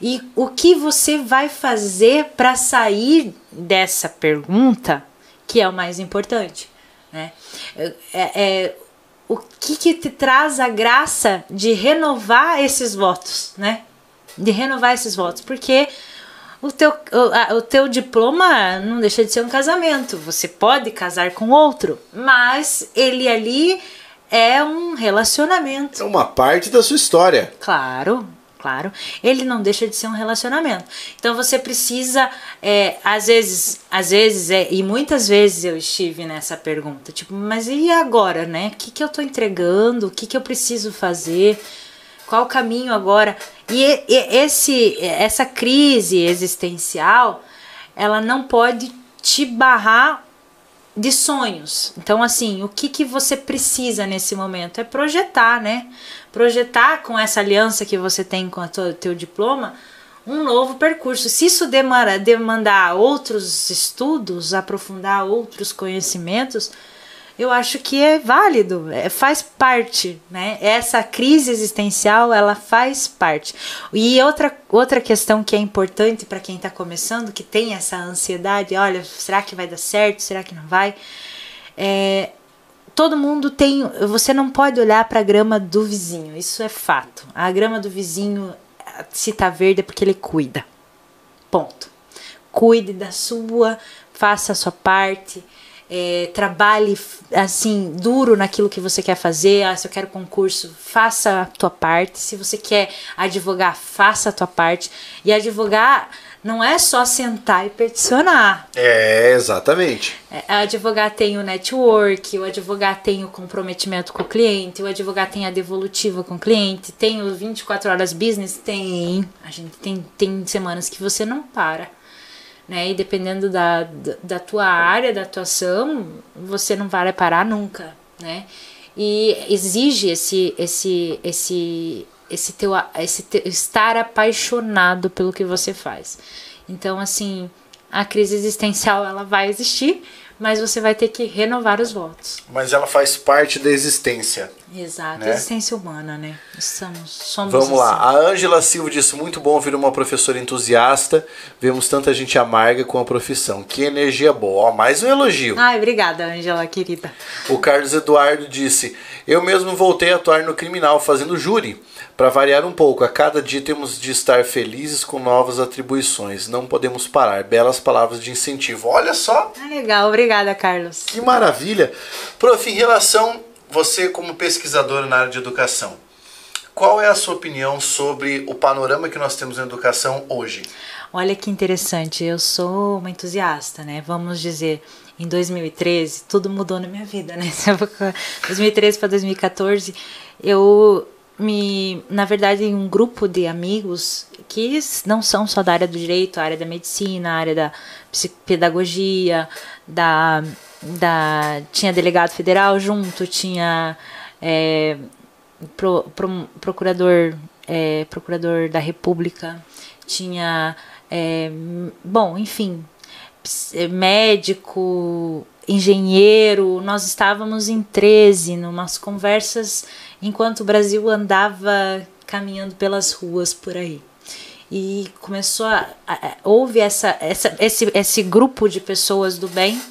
E o que você vai fazer para sair dessa pergunta, que é o mais importante, né? É, é, o que, que te traz a graça de renovar esses votos, né? De renovar esses votos, porque o teu, o, o teu diploma não deixa de ser um casamento. Você pode casar com outro, mas ele ali é um relacionamento. É uma parte da sua história. Claro, claro, ele não deixa de ser um relacionamento. Então você precisa, é, às vezes, às vezes, é, e muitas vezes eu estive nessa pergunta, tipo, mas e agora, né? O que, que eu tô entregando? O que, que eu preciso fazer? Qual o caminho agora? E, e esse, essa crise existencial, ela não pode te barrar de sonhos. Então, assim, o que, que você precisa nesse momento é projetar, né? Projetar com essa aliança que você tem com o teu diploma um novo percurso. Se isso demora, demandar outros estudos, aprofundar outros conhecimentos, eu acho que é válido, é, faz parte, né? Essa crise existencial, ela faz parte. E outra, outra questão que é importante para quem está começando, que tem essa ansiedade, olha, será que vai dar certo, será que não vai? É, todo mundo tem. Você não pode olhar para a grama do vizinho, isso é fato. A grama do vizinho, se tá verde, é porque ele cuida. Ponto. Cuide da sua, faça a sua parte. É, trabalhe assim duro naquilo que você quer fazer. Ah, se eu quero concurso, faça a tua parte. Se você quer advogar, faça a tua parte. E advogar não é só sentar e peticionar. É, exatamente. É, o advogado tem o network, o advogado tem o comprometimento com o cliente, o advogado tem a devolutiva com o cliente, tem o 24 horas business, tem. A gente tem, tem semanas que você não para. Né? E dependendo da, da tua área da atuação, você não vai parar nunca, né? E exige esse, esse, esse, esse teu, esse te, estar apaixonado pelo que você faz. Então, assim, a crise existencial ela vai existir, mas você vai ter que renovar os votos. Mas ela faz parte da existência. Exato, né? existência humana, né? Somos, somos Vamos assim. lá, a Ângela Silva disse: muito bom vir uma professora entusiasta. Vemos tanta gente amarga com a profissão. Que energia boa. Ó, mais um elogio. Ai, obrigada, Ângela, querida. O Carlos Eduardo disse: Eu mesmo voltei a atuar no criminal, fazendo júri. Para variar um pouco, a cada dia temos de estar felizes com novas atribuições. Não podemos parar. Belas palavras de incentivo. Olha só. Ah, legal, obrigada, Carlos. Que maravilha. Prof, em relação você como pesquisadora na área de educação, qual é a sua opinião sobre o panorama que nós temos na educação hoje? Olha que interessante, eu sou uma entusiasta, né? Vamos dizer, em 2013, tudo mudou na minha vida, né? 2013 para 2014, eu me, na verdade, um grupo de amigos que não são só da área do direito, área da medicina, área da pedagogia, da, da tinha delegado federal junto, tinha é, pro, pro, procurador é, procurador da República, tinha é, bom, enfim, médico, engenheiro, nós estávamos em 13, numas conversas enquanto o Brasil andava caminhando pelas ruas por aí. E começou a, a, houve essa, essa, esse, esse grupo de pessoas do bem,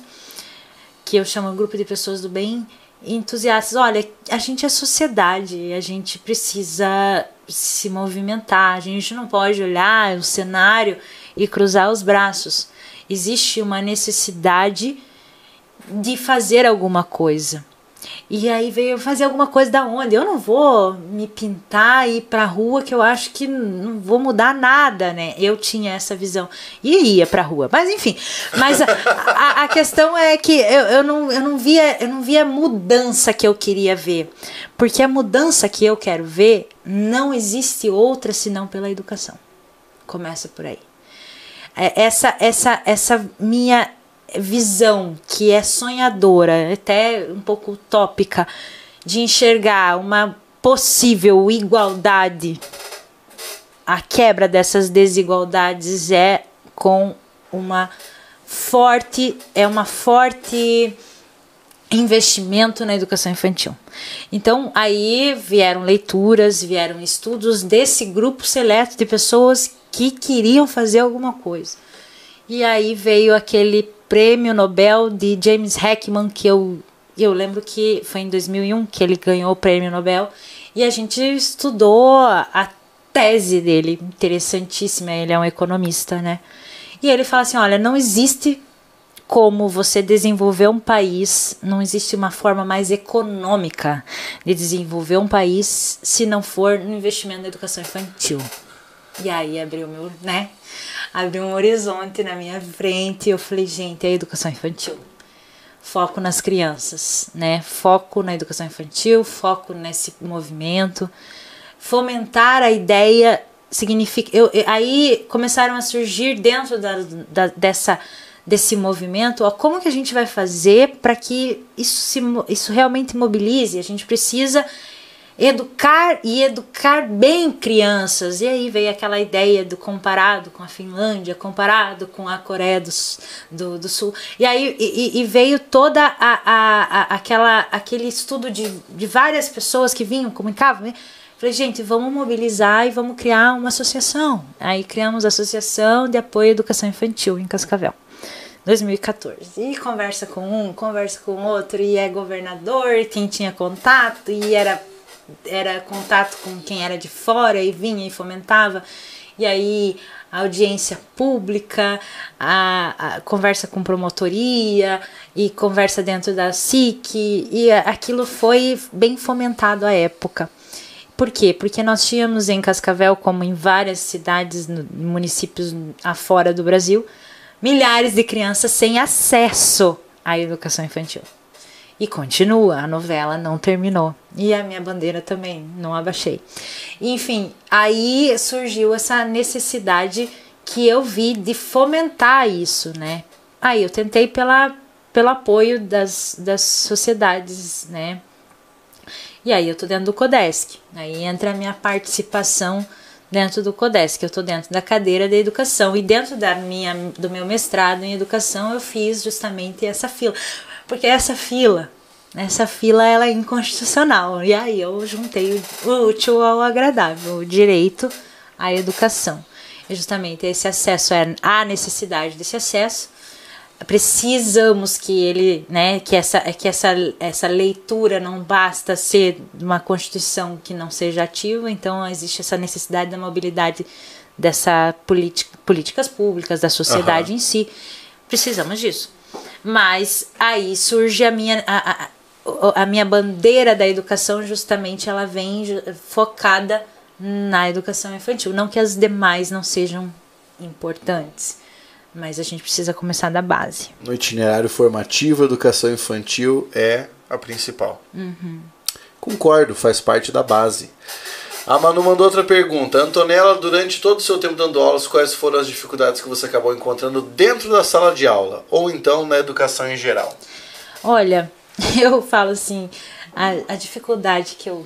que eu chamo grupo de pessoas do bem, entusiastas. Olha, a gente é sociedade, a gente precisa se movimentar, a gente não pode olhar o cenário e cruzar os braços. Existe uma necessidade de fazer alguma coisa. E aí veio fazer alguma coisa da onde? Eu não vou me pintar e ir pra rua que eu acho que não vou mudar nada, né? Eu tinha essa visão. E ia pra rua. Mas enfim. Mas a, a, a questão é que eu, eu, não, eu, não via, eu não via a mudança que eu queria ver. Porque a mudança que eu quero ver não existe outra senão pela educação. Começa por aí. É, essa, essa, essa minha visão que é sonhadora, até um pouco utópica, de enxergar uma possível igualdade, a quebra dessas desigualdades é com uma forte, é uma forte investimento na educação infantil. Então, aí vieram leituras, vieram estudos desse grupo seleto de pessoas que queriam fazer alguma coisa. E aí veio aquele prêmio Nobel de James Heckman, que eu, eu lembro que foi em 2001 que ele ganhou o prêmio Nobel, e a gente estudou a tese dele, interessantíssima, ele é um economista, né? E ele fala assim: olha, não existe como você desenvolver um país, não existe uma forma mais econômica de desenvolver um país se não for no investimento na educação infantil. E aí abriu meu, né? abriu um horizonte na minha frente. Eu falei, gente, é educação infantil. Foco nas crianças, né? Foco na educação infantil, foco nesse movimento. Fomentar a ideia significa. Eu, aí começaram a surgir dentro da, da, dessa desse movimento, ó, como que a gente vai fazer para que isso, se, isso realmente mobilize? A gente precisa educar e educar bem crianças. E aí veio aquela ideia do comparado com a Finlândia, comparado com a Coreia do, do, do Sul. E aí e, e veio toda a, a, a, aquela, aquele estudo de, de várias pessoas que vinham, comunicavam, né? Falei, gente, vamos mobilizar e vamos criar uma associação. Aí criamos a Associação de Apoio à Educação Infantil em Cascavel. 2014. E conversa com um, conversa com outro, e é governador, quem tinha contato, e era, era contato com quem era de fora, e vinha e fomentava. E aí a audiência pública, a, a, conversa com promotoria e conversa dentro da SIC, e aquilo foi bem fomentado à época. Por quê? Porque nós tínhamos em Cascavel, como em várias cidades, no, municípios afora do Brasil, milhares de crianças sem acesso à educação infantil. E continua, a novela não terminou. E a minha bandeira também, não abaixei. Enfim, aí surgiu essa necessidade que eu vi de fomentar isso, né? Aí eu tentei pela, pelo apoio das, das sociedades, né? E aí eu tô dentro do Codesc. Aí entra a minha participação dentro do Codesc. Eu tô dentro da cadeira de educação e dentro da minha do meu mestrado em educação eu fiz justamente essa fila. Porque essa fila, essa fila ela é inconstitucional. E aí eu juntei o útil ao agradável, o direito à educação. E justamente esse acesso é a necessidade desse acesso. Precisamos que ele, né, que essa que essa essa leitura não basta ser uma constituição que não seja ativa, então existe essa necessidade da mobilidade dessa políticas públicas da sociedade uhum. em si. Precisamos disso. Mas aí surge a minha a, a, a minha bandeira da educação justamente ela vem focada na educação infantil, não que as demais não sejam importantes, mas a gente precisa começar da base. No itinerário formativo, a educação infantil é a principal. Uhum. Concordo, faz parte da base. A Manu mandou outra pergunta. Antonella, durante todo o seu tempo dando aulas, quais foram as dificuldades que você acabou encontrando dentro da sala de aula? Ou então na educação em geral? Olha, <laughs> eu falo assim, a, a dificuldade que eu,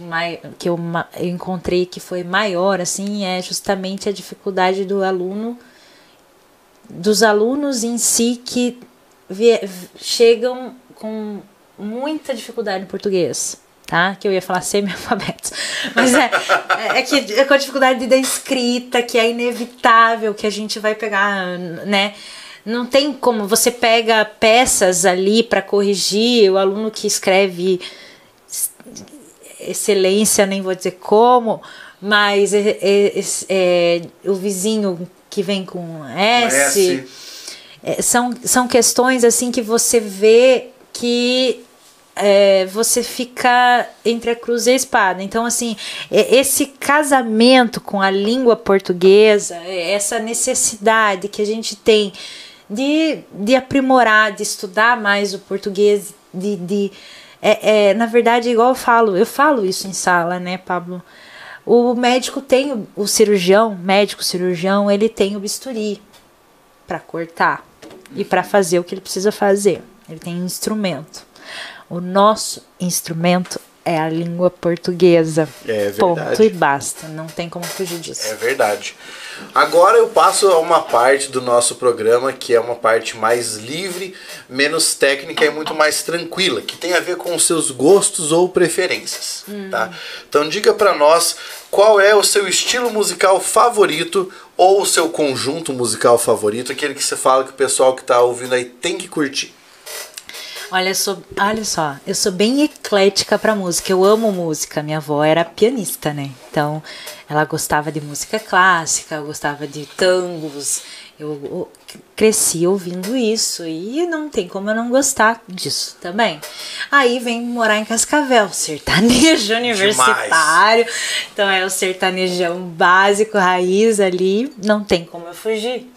que eu, eu encontrei que foi maior, assim, é justamente a dificuldade do aluno, dos alunos em si que chegam com muita dificuldade em português tá? Que eu ia falar semi-alfabetos. Mas é, é, é que é com a dificuldade da escrita, que é inevitável, que a gente vai pegar, né? Não tem como você pega peças ali para corrigir o aluno que escreve excelência, nem vou dizer como, mas é, é, é o vizinho que vem com S. S. É, são, são questões assim que você vê que é, você fica entre a cruz e a espada. Então, assim, é, esse casamento com a língua portuguesa, é, essa necessidade que a gente tem de, de aprimorar, de estudar mais o português, de. de é, é, na verdade, igual eu falo, eu falo isso em sala, né, Pablo? O médico tem, o, cirurgião, médico cirurgião, ele tem o bisturi para cortar e para fazer o que ele precisa fazer. Ele tem instrumento. O nosso instrumento é a língua portuguesa. É verdade. Ponto e basta. Não tem como fugir disso. É verdade. Agora eu passo a uma parte do nosso programa que é uma parte mais livre, menos técnica e muito mais tranquila, que tem a ver com os seus gostos ou preferências, hum. tá? Então diga para nós qual é o seu estilo musical favorito ou o seu conjunto musical favorito, aquele que você fala que o pessoal que está ouvindo aí tem que curtir. Olha, sou, olha só, eu sou bem eclética para música. Eu amo música. Minha avó era pianista, né? Então, ela gostava de música clássica, gostava de tangos. Eu, eu cresci ouvindo isso e não tem como eu não gostar disso também. Aí vem morar em Cascavel, sertanejo <laughs> universitário. Demais. Então é o sertanejão básico, raiz ali, não tem como eu fugir.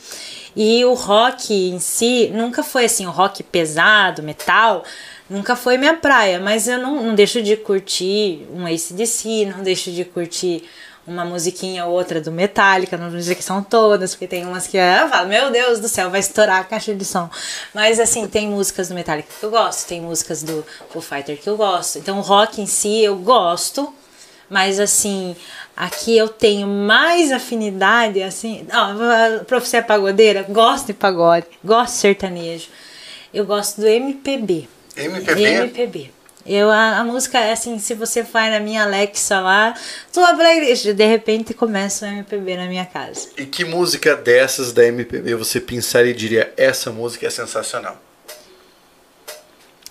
E o rock em si nunca foi assim, o rock pesado, metal, nunca foi minha praia, mas eu não, não deixo de curtir um ACDC, não deixo de curtir uma musiquinha ou outra do Metallica, não vou dizer que são todas, porque tem umas que eu falo, meu Deus do céu, vai estourar a caixa de som. Mas assim, tem músicas do Metallica que eu gosto, tem músicas do Foo Fighter que eu gosto. Então o rock em si eu gosto, mas assim, Aqui eu tenho mais afinidade, assim. Ó, pra você é pagodeira, gosto de pagode, gosto de sertanejo. Eu gosto do MPB. MPB? MPB. Eu, a, a música é assim, se você vai na minha Alexa lá, tua playlist, de repente começa o MPB na minha casa. E que música dessas da MPB você pensaria e diria, essa música é sensacional?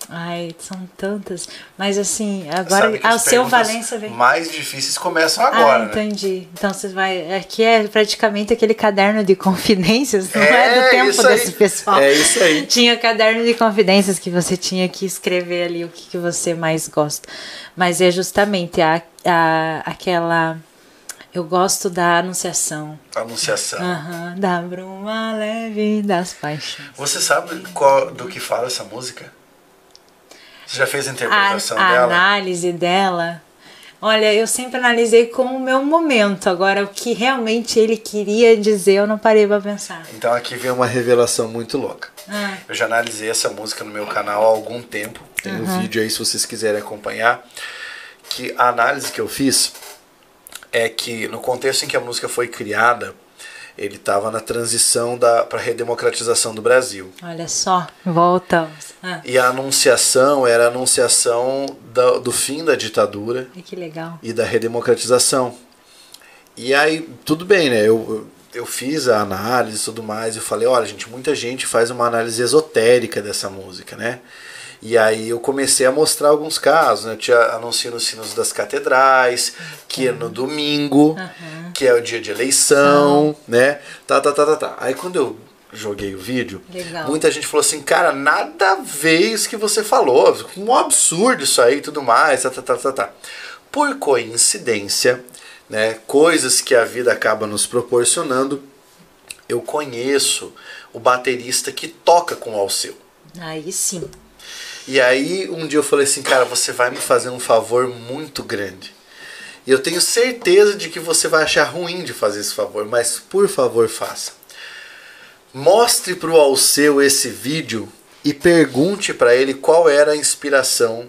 Ai, são tantas. Mas assim, agora o seu Valença vem. Mais difíceis começam agora. Ah, entendi. Né? Então você vai. Aqui é praticamente aquele caderno de confidências, não é, é do tempo desse pessoal. É isso aí. <laughs> Tinha caderno de confidências que você tinha que escrever ali o que, que você mais gosta. Mas é justamente a, a, aquela. Eu gosto da anunciação. Anunciação. Uhum, da bruma leve das paixões. Você sabe qual, do que fala essa música? Você já fez a interpretação a, dela? A análise dela. Olha, eu sempre analisei com o meu momento. Agora, o que realmente ele queria dizer, eu não parei pra pensar. Então aqui vem uma revelação muito louca. Ah. Eu já analisei essa música no meu canal há algum tempo. Tem uhum. um vídeo aí se vocês quiserem acompanhar. Que a análise que eu fiz é que no contexto em que a música foi criada, ele estava na transição para a redemocratização do Brasil. Olha só, voltamos. Ah. E a anunciação era a anunciação do, do fim da ditadura. E que legal. E da redemocratização. E aí, tudo bem, né? Eu, eu fiz a análise e tudo mais. Eu falei: olha, gente, muita gente faz uma análise esotérica dessa música, né? E aí eu comecei a mostrar alguns casos, né? Eu tinha anuncio nos sinos das catedrais, que é no domingo, uhum. que é o dia de eleição, uhum. né? Tá, tá, tá, tá, tá. Aí quando eu joguei o vídeo, Legal. muita gente falou assim, cara, nada a ver isso que você falou, um absurdo isso aí e tudo mais, tá, tá, tá, tá, tá. Por coincidência, né, coisas que a vida acaba nos proporcionando, eu conheço o baterista que toca com o Alceu. Aí sim. E aí um dia eu falei assim, cara, você vai me fazer um favor muito grande. E eu tenho certeza de que você vai achar ruim de fazer esse favor, mas por favor faça. Mostre para o Alceu esse vídeo e pergunte para ele qual era a inspiração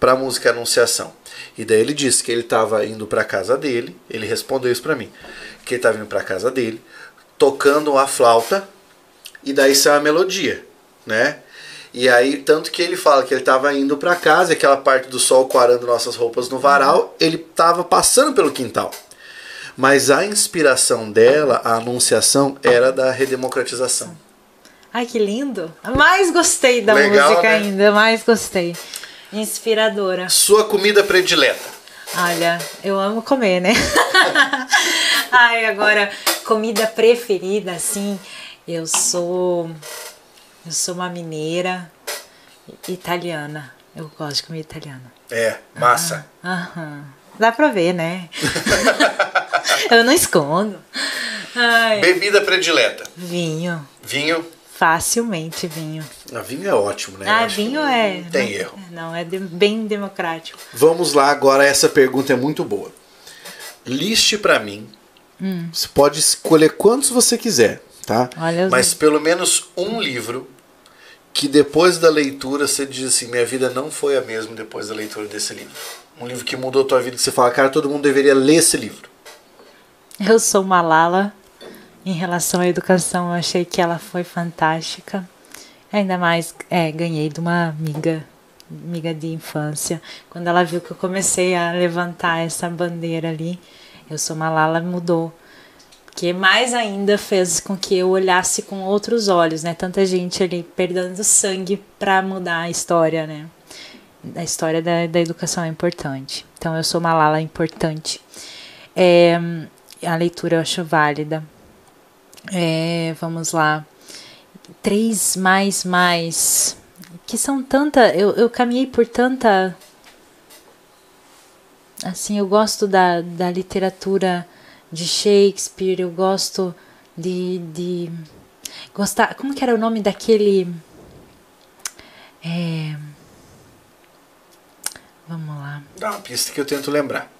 para a música Anunciação. E daí ele disse que ele estava indo para casa dele, ele respondeu isso para mim, que ele estava indo para casa dele, tocando a flauta e daí saiu a melodia, né? E aí, tanto que ele fala que ele estava indo para casa, aquela parte do sol quarando nossas roupas no varal, ele estava passando pelo quintal. Mas a inspiração dela, a anunciação, era da redemocratização. Ai, que lindo! Mais gostei da Legal, música né? ainda, mais gostei. Inspiradora. Sua comida predileta? Olha, eu amo comer, né? <laughs> Ai, agora, comida preferida, assim, eu sou eu sou uma mineira italiana. Eu gosto de comer italiana. É, massa. Aham. Dá pra ver, né? <laughs> eu não escondo. Ai. Bebida predileta? Vinho. Vinho? Facilmente vinho. A ah, vinho é ótimo, né? Ah, vinho é. Tem não, erro. Não, é de, bem democrático. Vamos lá, agora essa pergunta é muito boa. Liste para mim. Hum. Você pode escolher quantos você quiser, tá? Olha Mas pelo menos um livro que depois da leitura você diz assim: minha vida não foi a mesma depois da leitura desse livro. Um livro que mudou a tua vida, que você fala, cara, todo mundo deveria ler esse livro. Eu sou Malala. Em relação à educação, eu achei que ela foi fantástica. Ainda mais, é, ganhei de uma amiga, amiga de infância. Quando ela viu que eu comecei a levantar essa bandeira ali, eu sou Malala, mudou que mais ainda fez com que eu olhasse com outros olhos, né? Tanta gente ali perdendo sangue para mudar a história, né? A história da, da educação é importante. Então eu sou uma Lala importante. É, a leitura eu acho válida. É, vamos lá. Três mais mais. Que são tanta. Eu, eu caminhei por tanta. Assim, eu gosto da, da literatura de Shakespeare, eu gosto de, de gostar. Como que era o nome daquele? É, vamos lá. Dá uma pista que eu tento lembrar.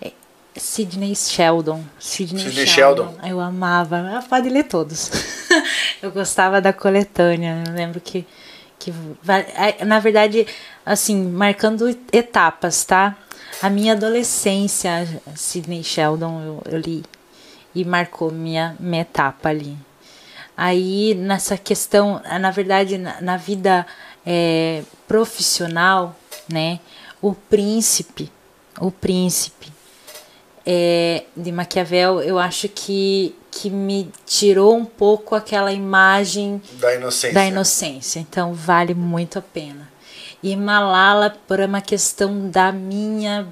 É, Sidney Sheldon. Sidney, Sidney Sheldon. Sheldon. Eu amava. Pode ler todos. <laughs> eu gostava da coletânea. Eu lembro que, que. Na verdade, assim, marcando etapas, tá? A minha adolescência, Sidney Sheldon, eu, eu li e marcou minha, minha etapa ali. Aí, nessa questão, na verdade, na, na vida é, profissional, né? O príncipe, o príncipe é, de Maquiavel, eu acho que, que me tirou um pouco aquela imagem Da inocência. da inocência. Então vale muito a pena. E Malala por uma questão da minha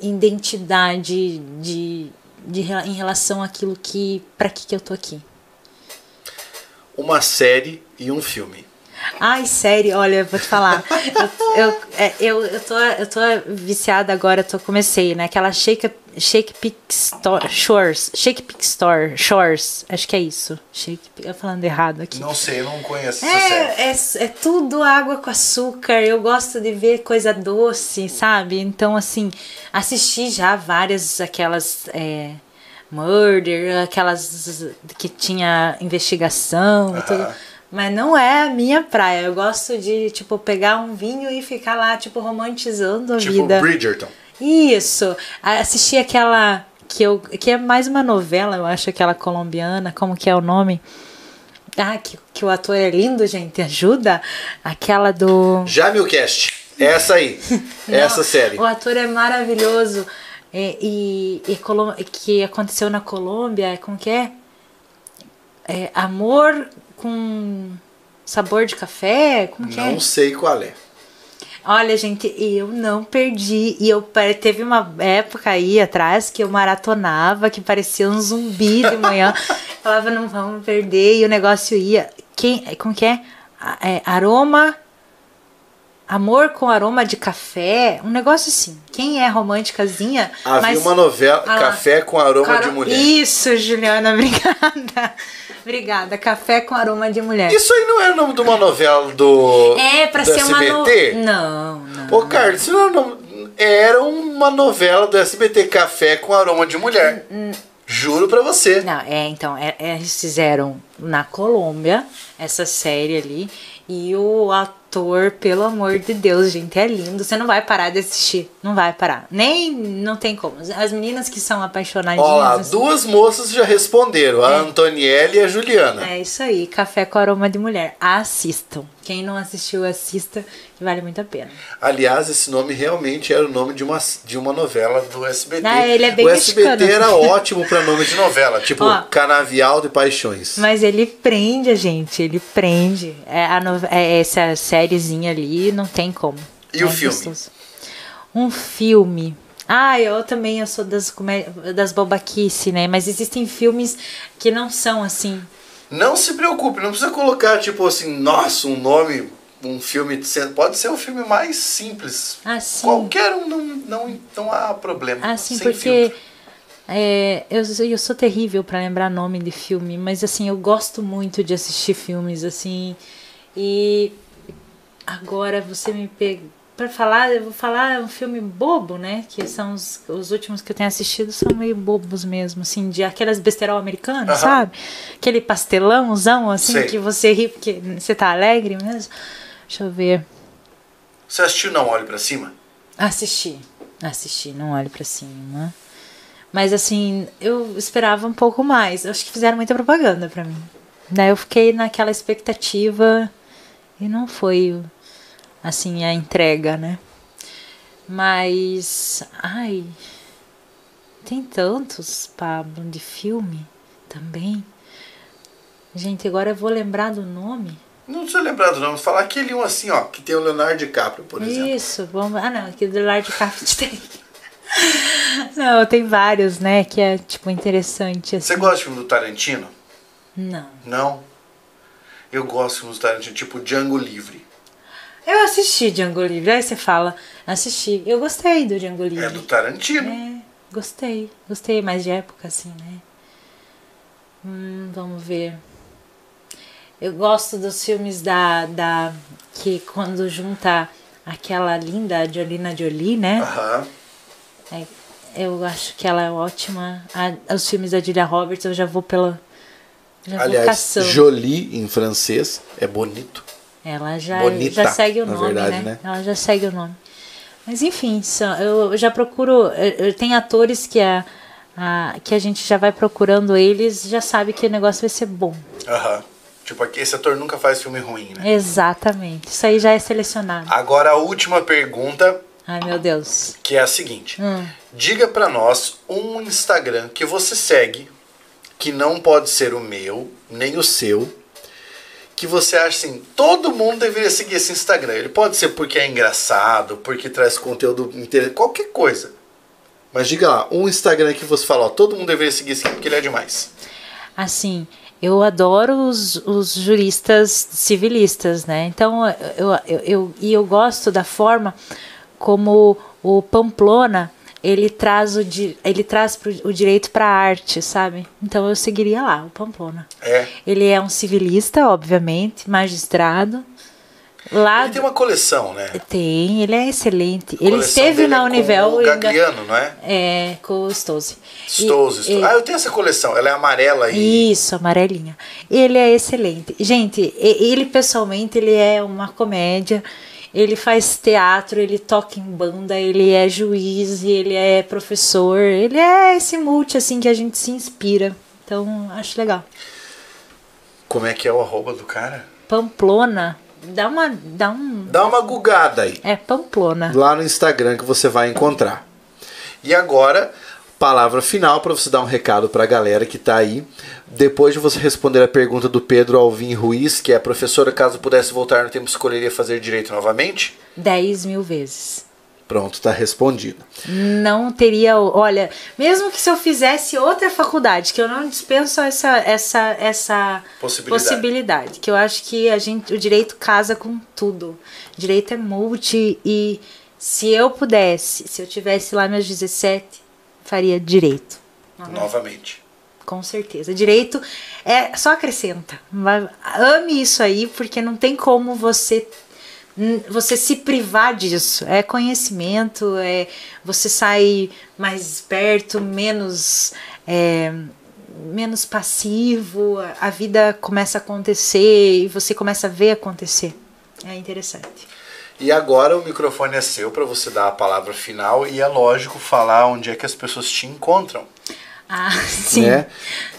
identidade de, de, em relação àquilo que para que, que eu tô aqui. Uma série e um filme. Ai, sério, olha, vou te falar. eu, eu, é, eu, eu, tô, eu tô viciada agora, eu tô, comecei, né? Aquela Shake, Shake Store, Shores. Shake Peak Store, Shores. Acho que é isso. Shake, Peak- eu falando errado aqui. Não sei, eu não conheço essa série. É, é, é tudo água com açúcar. Eu gosto de ver coisa doce, sabe? Então, assim, assisti já várias aquelas. É, murder, aquelas que tinha investigação e tudo. Mas não é a minha praia. Eu gosto de, tipo, pegar um vinho e ficar lá, tipo, romantizando a Tipo vida. Bridgerton. Isso. Assisti aquela que eu que é mais uma novela, eu acho aquela colombiana, como que é o nome? Ah, que, que o ator é lindo, gente, ajuda. Aquela do Jamilcast. Essa aí. <laughs> essa Não, série. O ator é maravilhoso. É, e, e Colom- que aconteceu na Colômbia, como que é? É, Amor com sabor de café? Como que é? Não sei qual é. Olha, gente, eu não perdi. E eu teve uma época aí atrás que eu maratonava, que parecia um zumbi de manhã. <laughs> Falava, não vamos perder, e o negócio ia. Quem, como que é? É, Aroma. Amor com aroma de café, um negócio assim. Quem é românticazinha? Havia mas- uma novela, Ah. Café com Aroma de Mulher. Isso, Juliana, <laughs> obrigada. obrigada. Café com aroma de mulher. Isso aí não é o nome de uma novela do. é pra do ser uma no... SBT? Não, não. Ô, Carlos, isso não é nome- era uma novela do SBT Café com Aroma de Mulher. Juro pra você. Não, é, então, é, é, eles fizeram na Colômbia essa série ali. E o ator, pelo amor de Deus, gente, é lindo. Você não vai parar de assistir. Não vai parar. Nem, não tem como. As meninas que são apaixonadinhas. Ó lá, assim, duas moças já responderam, a Antonielle e a Juliana. É isso aí, Café com Aroma de Mulher. Assistam. Quem não assistiu, assista, que vale muito a pena. Aliás, esse nome realmente era o nome de uma, de uma novela do SBT. Ah, ele é bem o SBT mexicano. era <laughs> ótimo pra nome de novela, tipo Ó. Canavial de Paixões. Mas ele prende a gente, ele prende. É, a no- é essa sériezinha ali, não tem como. E o É filme? gostoso. Um filme. Ah, eu também eu sou das, das bobaquice, né? Mas existem filmes que não são assim. Não se preocupe, não precisa colocar, tipo assim, nossa, um nome, um filme. Pode ser o filme mais simples. Assim. Qualquer um, não, não, não há problema. Assim, Sem porque é, eu, sou- eu sou terrível pra lembrar nome de filme, mas assim, eu gosto muito de assistir filmes, assim. E agora você me pega. Pra falar, eu vou falar um filme bobo, né? Que são os, os últimos que eu tenho assistido são meio bobos mesmo, assim, de aquelas besterol americanas, sabe? Aquele pastelãozão, assim, Sei. que você ri porque você tá alegre mesmo. Deixa eu ver. Você assistiu Não Olhe Pra Cima? Assisti. Assisti, não olhe pra cima. Mas assim, eu esperava um pouco mais. Eu acho que fizeram muita propaganda pra mim. Daí eu fiquei naquela expectativa e não foi assim a entrega, né? Mas, ai, tem tantos, Pablo, de filme também. Gente, agora eu vou lembrar do nome. Não precisa lembrar do nome, falar aquele um assim, ó, que tem o Leonardo DiCaprio, por exemplo. Isso, vamos. Ah, não, aqui do de Café tem. <laughs> Não, tem vários, né? Que é, tipo, interessante. Assim. Você gosta de filme do Tarantino? Não. Não. Eu gosto de filmes do Tarantino, tipo Django Livre. Eu assisti Django Livre. Aí você fala, assisti. Eu gostei do Django Livre. É do Tarantino. É, gostei. Gostei, mais de época, assim, né? Hum, vamos ver. Eu gosto dos filmes da, da. Que quando junta aquela linda Jolina Jolie, né? Aham. É, eu acho que ela é ótima. A- os filmes da Julia Roberts eu já vou pela. Já Aliás. Jolie em francês é bonito. Ela já, Bonita, já segue o nome, verdade, né? né? Ela já segue o nome. Mas enfim, são- eu já procuro. Tem atores que a, a- que a gente já vai procurando eles, já sabe que o negócio vai ser bom. Aham. Tipo, aqui esse ator nunca faz filme ruim, né? Exatamente. Isso aí já é selecionado. Agora a última pergunta, Ai, meu Deus. que é a seguinte. Hum. Diga pra nós um Instagram que você segue, que não pode ser o meu, nem o seu, que você acha assim, todo mundo deveria seguir esse Instagram. Ele pode ser porque é engraçado, porque traz conteúdo interessante, qualquer coisa. Mas diga lá, um Instagram que você fala, ó, todo mundo deveria seguir esse aqui porque ele é demais. Assim, eu adoro os, os juristas civilistas, né? Então, eu, eu, eu, e eu gosto da forma como o Pamplona ele traz o, ele traz o direito para a arte, sabe? Então eu seguiria lá, o Pamplona. É. Ele é um civilista, obviamente, magistrado. Lá Ele tem uma coleção, né? tem, ele é excelente. Ele esteve dele na é com Univel O e ainda- Gagliano, não é? é com o Stose. E- Stones. e- Ah, eu tenho essa coleção. Ela é amarela e. Isso, amarelinha. Ele é excelente. Gente, ele pessoalmente, ele é uma comédia. Ele faz teatro, ele toca em banda, ele é juiz, ele é professor. Ele é esse multi, assim, que a gente se inspira. Então, acho legal. Como é que é o arroba do cara? Pamplona, dá uma... Dá um... Dá uma gugada aí. É Pamplona. Lá no Instagram que você vai encontrar. E agora, palavra final para você dar um recado para a galera que tá aí. Depois de você responder a pergunta do Pedro Alvim Ruiz, que é professora, caso pudesse voltar no tempo, escolheria fazer direito novamente? 10 mil vezes. Pronto, tá respondido. Não teria, olha, mesmo que se eu fizesse outra faculdade, que eu não dispenso essa essa essa Possibilidade. possibilidade, que eu acho que a gente o direito casa com tudo. Direito é multi e se eu pudesse, se eu tivesse lá meus 17, faria direito. Novamente. Com certeza. Direito é só acrescenta. Ame isso aí, porque não tem como você você se privar disso. É conhecimento, é você sai mais esperto, menos é, menos passivo, a vida começa a acontecer e você começa a ver acontecer. É interessante. E agora o microfone é seu para você dar a palavra final e é lógico falar onde é que as pessoas te encontram. Ah, <laughs> sim. né?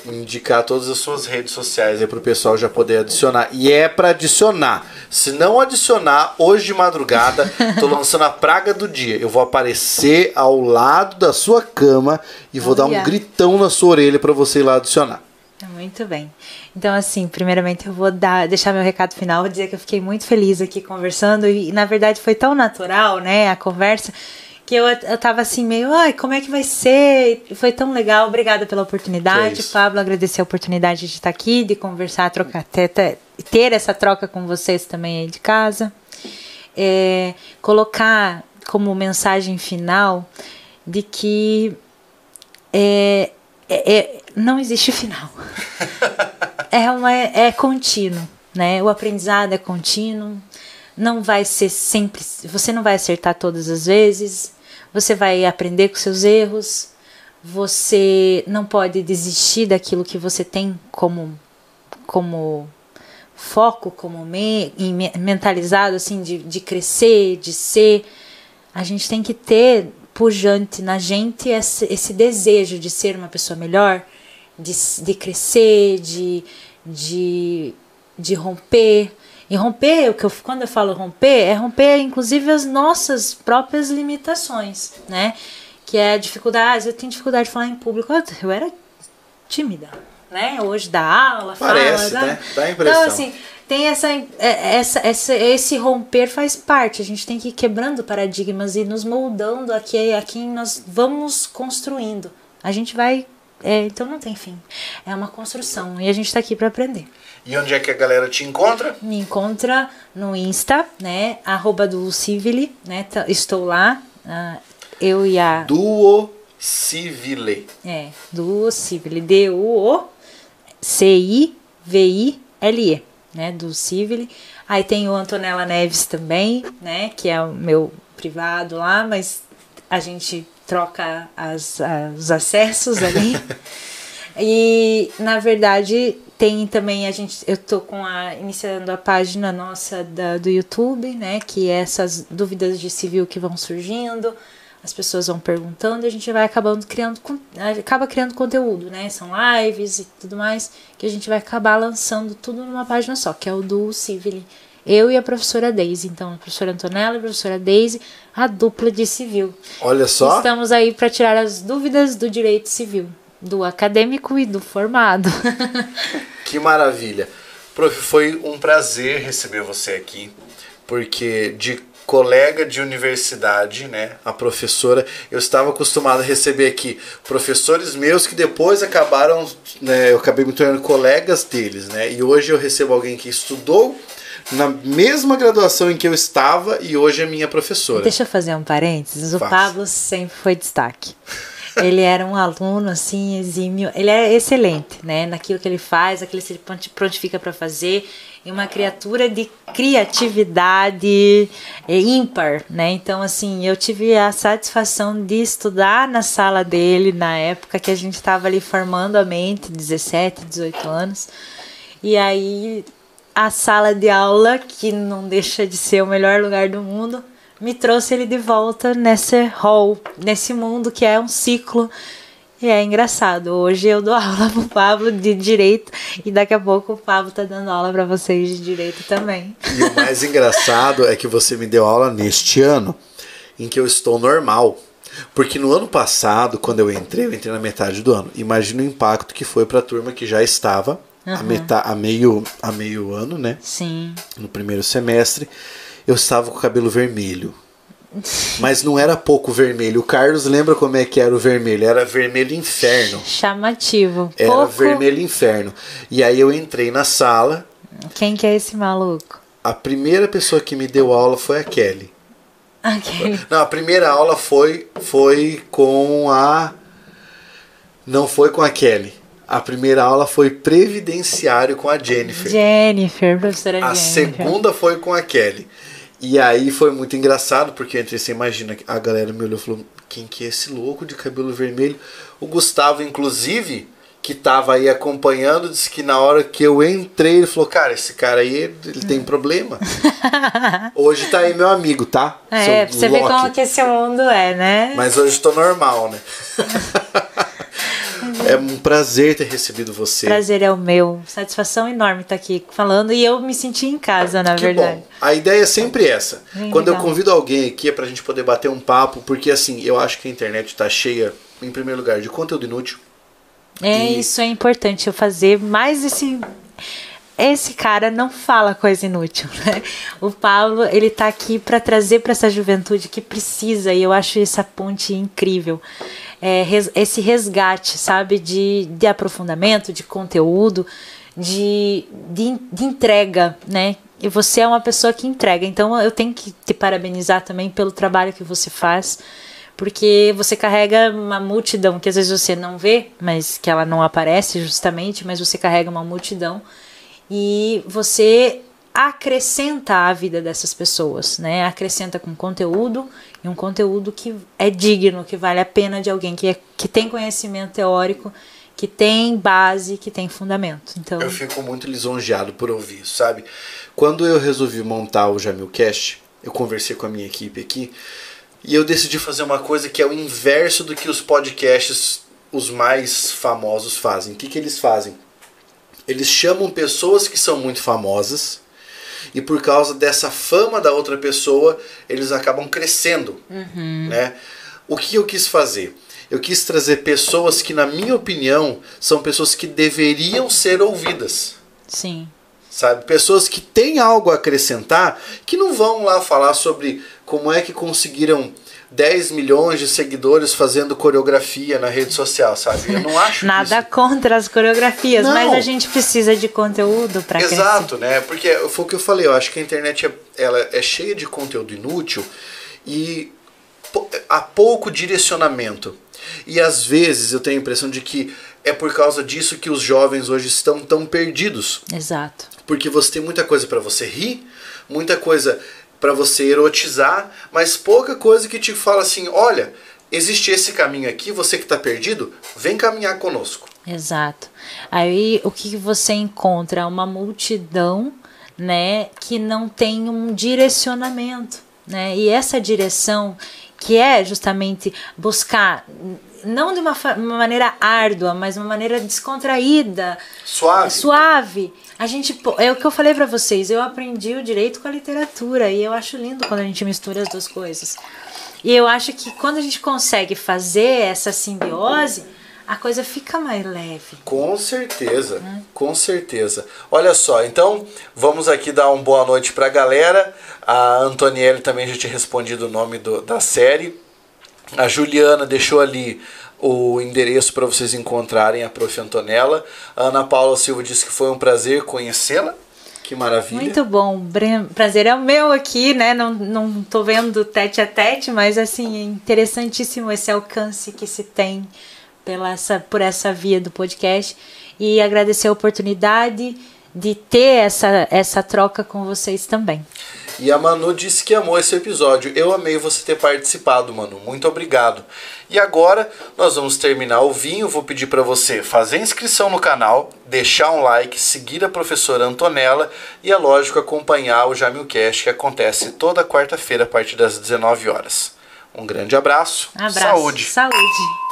Indicar todas as suas redes sociais aí pro pessoal já poder adicionar. E é para adicionar. Se não adicionar, hoje de madrugada, <laughs> tô lançando a praga do dia. Eu vou aparecer ao lado da sua cama e vou dar um gritão na sua orelha para você ir lá adicionar. Muito bem. Então, assim, primeiramente eu vou dar, deixar meu recado final, vou dizer que eu fiquei muito feliz aqui conversando e, na verdade, foi tão natural, né, a conversa, que eu, eu tava assim, meio, ai, como é que vai ser? E Foi tão legal, obrigada pela oportunidade, isso. Pablo, agradecer a oportunidade de estar aqui, de conversar, trocar, ter, ter- ter essa troca com vocês também aí de casa. É, colocar como mensagem final de que é, é- é- não existe final. <laughs> é, uma, é contínuo, né? O aprendizado é contínuo. Não vai ser sempre. Você não vai acertar todas as vezes. Você vai aprender com seus erros. Você não pode desistir daquilo que você tem como como foco, como me, mentalizado assim de, de crescer, de ser. A gente tem que ter pujante na gente esse, esse desejo de ser uma pessoa melhor, de, de crescer, de, de, de romper. E romper, o que eu, quando eu falo romper, é romper inclusive as nossas próprias limitações, né? Que é a dificuldade, eu tenho dificuldade de falar em público. Eu- era tímida, né? Hoje dá aula, Parece, fala, né? Dá a impressão. Então, assim, tem essa, é- essa, essa, esse romper faz parte. A gente tem que ir quebrando paradigmas e nos moldando a, que, a quem nós vamos construindo. A gente vai. É, então não tem fim. É uma construção e a gente está aqui para aprender. E onde é que a galera te encontra? Me encontra no Insta, né? Arroba do Civile, né? Estou lá. ah, eu e a. Duo Civile. É, do Civile. D-U-O-C-I-V-I-L-E, né? Do Civile. Aí tem o Antonella Neves também, né? Que é o meu privado lá, mas a gente troca as, os acessos ali. <laughs> E na verdade tem também a gente eu tô com a iniciando a página nossa da, do YouTube, né, que é essas dúvidas de civil que vão surgindo, as pessoas vão perguntando e a gente vai acabando criando acaba criando conteúdo, né? São lives e tudo mais que a gente vai acabar lançando tudo numa página só, que é o do Civil. Eu e a professora Daisy, então a professora Antonella e a professora Daisy, a dupla de civil. Olha só. Estamos aí para tirar as dúvidas do direito civil, do acadêmico e do formado. <laughs> que maravilha. Prof, foi um prazer receber você aqui, porque de colega de universidade, né, a professora, eu estava acostumado a receber aqui professores meus que depois acabaram, né, eu acabei me tornando colegas deles, né, e hoje eu recebo alguém que estudou na mesma graduação em que eu estava e hoje é minha professora. Deixa eu fazer um parênteses, o Pablo sempre foi destaque. Ele era um aluno assim exímio, ele é excelente, né, naquilo que ele faz, aquilo que ele prontifica para fazer e uma criatura de criatividade é, ímpar, né? Então, assim, eu tive a satisfação de estudar na sala dele na época que a gente estava ali formando a mente, 17, 18 anos. E aí, a sala de aula, que não deixa de ser o melhor lugar do mundo, me trouxe ele de volta nesse hall, nesse mundo que é um ciclo e é engraçado. Hoje eu dou <laughs> aula pro Pablo de direito e daqui a pouco o Pablo tá dando aula para vocês de direito também. E o mais <laughs> engraçado é que você me deu aula neste ano em que eu estou normal. Porque no ano passado, quando eu entrei, eu entrei na metade do ano. Imagina o impacto que foi para a turma que já estava uhum. a, meta, a, meio, a meio ano, né? Sim. No primeiro semestre. Eu estava com o cabelo vermelho. <laughs> Mas não era pouco vermelho. O Carlos lembra como é que era o vermelho? Era vermelho inferno. Chamativo. Era pouco... vermelho inferno. E aí eu entrei na sala. Quem que é esse maluco? A primeira pessoa que me deu aula foi a Kelly. A Kelly. Não, a primeira aula foi foi com a não foi com a Kelly. A primeira aula foi previdenciário com a Jennifer. Jennifer, professora a Jennifer. A segunda foi com a Kelly. E aí foi muito engraçado, porque entre você imagina, a galera me olhou e falou: quem que é esse louco de cabelo vermelho? O Gustavo, inclusive, que tava aí acompanhando, disse que na hora que eu entrei, ele falou: Cara, esse cara aí, ele tem problema. <laughs> hoje tá aí meu amigo, tá? É, pra você ver como que esse mundo é, né? Mas hoje tô normal, né? <laughs> É um prazer ter recebido você. Prazer é o meu. Satisfação enorme estar aqui falando e eu me senti em casa, na que verdade. Bom. A ideia é sempre essa. Bem Quando legal. eu convido alguém aqui é pra gente poder bater um papo, porque assim, eu acho que a internet tá cheia, em primeiro lugar, de conteúdo inútil. É, e... isso é importante eu fazer mais esse esse cara não fala coisa inútil, <laughs> né? O Paulo, ele tá aqui para trazer para essa juventude que precisa e eu acho essa ponte incrível é, res, esse resgate, sabe, de, de aprofundamento, de conteúdo, de, de, de entrega, né? E você é uma pessoa que entrega. Então eu tenho que te parabenizar também pelo trabalho que você faz, porque você carrega uma multidão que às vezes você não vê, mas que ela não aparece justamente, mas você carrega uma multidão e você acrescenta a vida dessas pessoas, né? Acrescenta com conteúdo e um conteúdo que é digno, que vale a pena de alguém que, é, que tem conhecimento teórico, que tem base, que tem fundamento. Então eu fico muito lisonjeado por ouvir sabe? Quando eu resolvi montar o Jamilcast, eu conversei com a minha equipe aqui e eu decidi fazer uma coisa que é o inverso do que os podcasts os mais famosos fazem. O que, que eles fazem? Eles chamam pessoas que são muito famosas e por causa dessa fama da outra pessoa, eles acabam crescendo. Uhum. Né? O que eu quis fazer? Eu quis trazer pessoas que, na minha opinião, são pessoas que deveriam ser ouvidas. Sim. Sabe? Pessoas que têm algo a acrescentar, que não vão lá falar sobre como é que conseguiram 10 milhões de seguidores fazendo coreografia na rede social, sabe? Eu não acho Nada isso... contra as coreografias, não. mas a gente precisa de conteúdo para Exato, crescer. né? Porque foi o que eu falei, eu acho que a internet é, ela é cheia de conteúdo inútil e há pouco direcionamento. E às vezes eu tenho a impressão de que é por causa disso que os jovens hoje estão tão perdidos. Exato. Porque você tem muita coisa para você rir, muita coisa para você erotizar, mas pouca coisa que te fala assim: olha, existe esse caminho aqui, você que está perdido, vem caminhar conosco. Exato. Aí o que você encontra? Uma multidão né, que não tem um direcionamento. Né? E essa direção que é justamente buscar não de uma, uma, maneira árdua, mas uma maneira descontraída, suave. suave. A gente é o que eu falei para vocês. Eu aprendi o direito com a literatura e eu acho lindo quando a gente mistura as duas coisas. E eu acho que quando a gente consegue fazer essa simbiose, a coisa fica mais leve. Com certeza, hum. com certeza. Olha só, então vamos aqui dar uma boa noite para a galera. A Antonielle também já tinha respondido o nome do, da série. A Juliana deixou ali o endereço para vocês encontrarem a Prof. Antonella. A Ana Paula Silva disse que foi um prazer conhecê-la. Que maravilha. Muito bom. Prazer é o meu aqui, né? Não, não tô vendo tete a tete, mas assim, é interessantíssimo esse alcance que se tem pela essa, por essa via do podcast. E agradecer a oportunidade de ter essa, essa troca com vocês também. E a Manu disse que amou esse episódio. Eu amei você ter participado, Manu. Muito obrigado. E agora nós vamos terminar o vinho. Vou pedir para você fazer inscrição no canal, deixar um like, seguir a professora Antonella e, é lógico, acompanhar o Jamilcast que acontece toda quarta-feira a partir das 19 horas. Um grande abraço. abraço. Saúde. Saúde.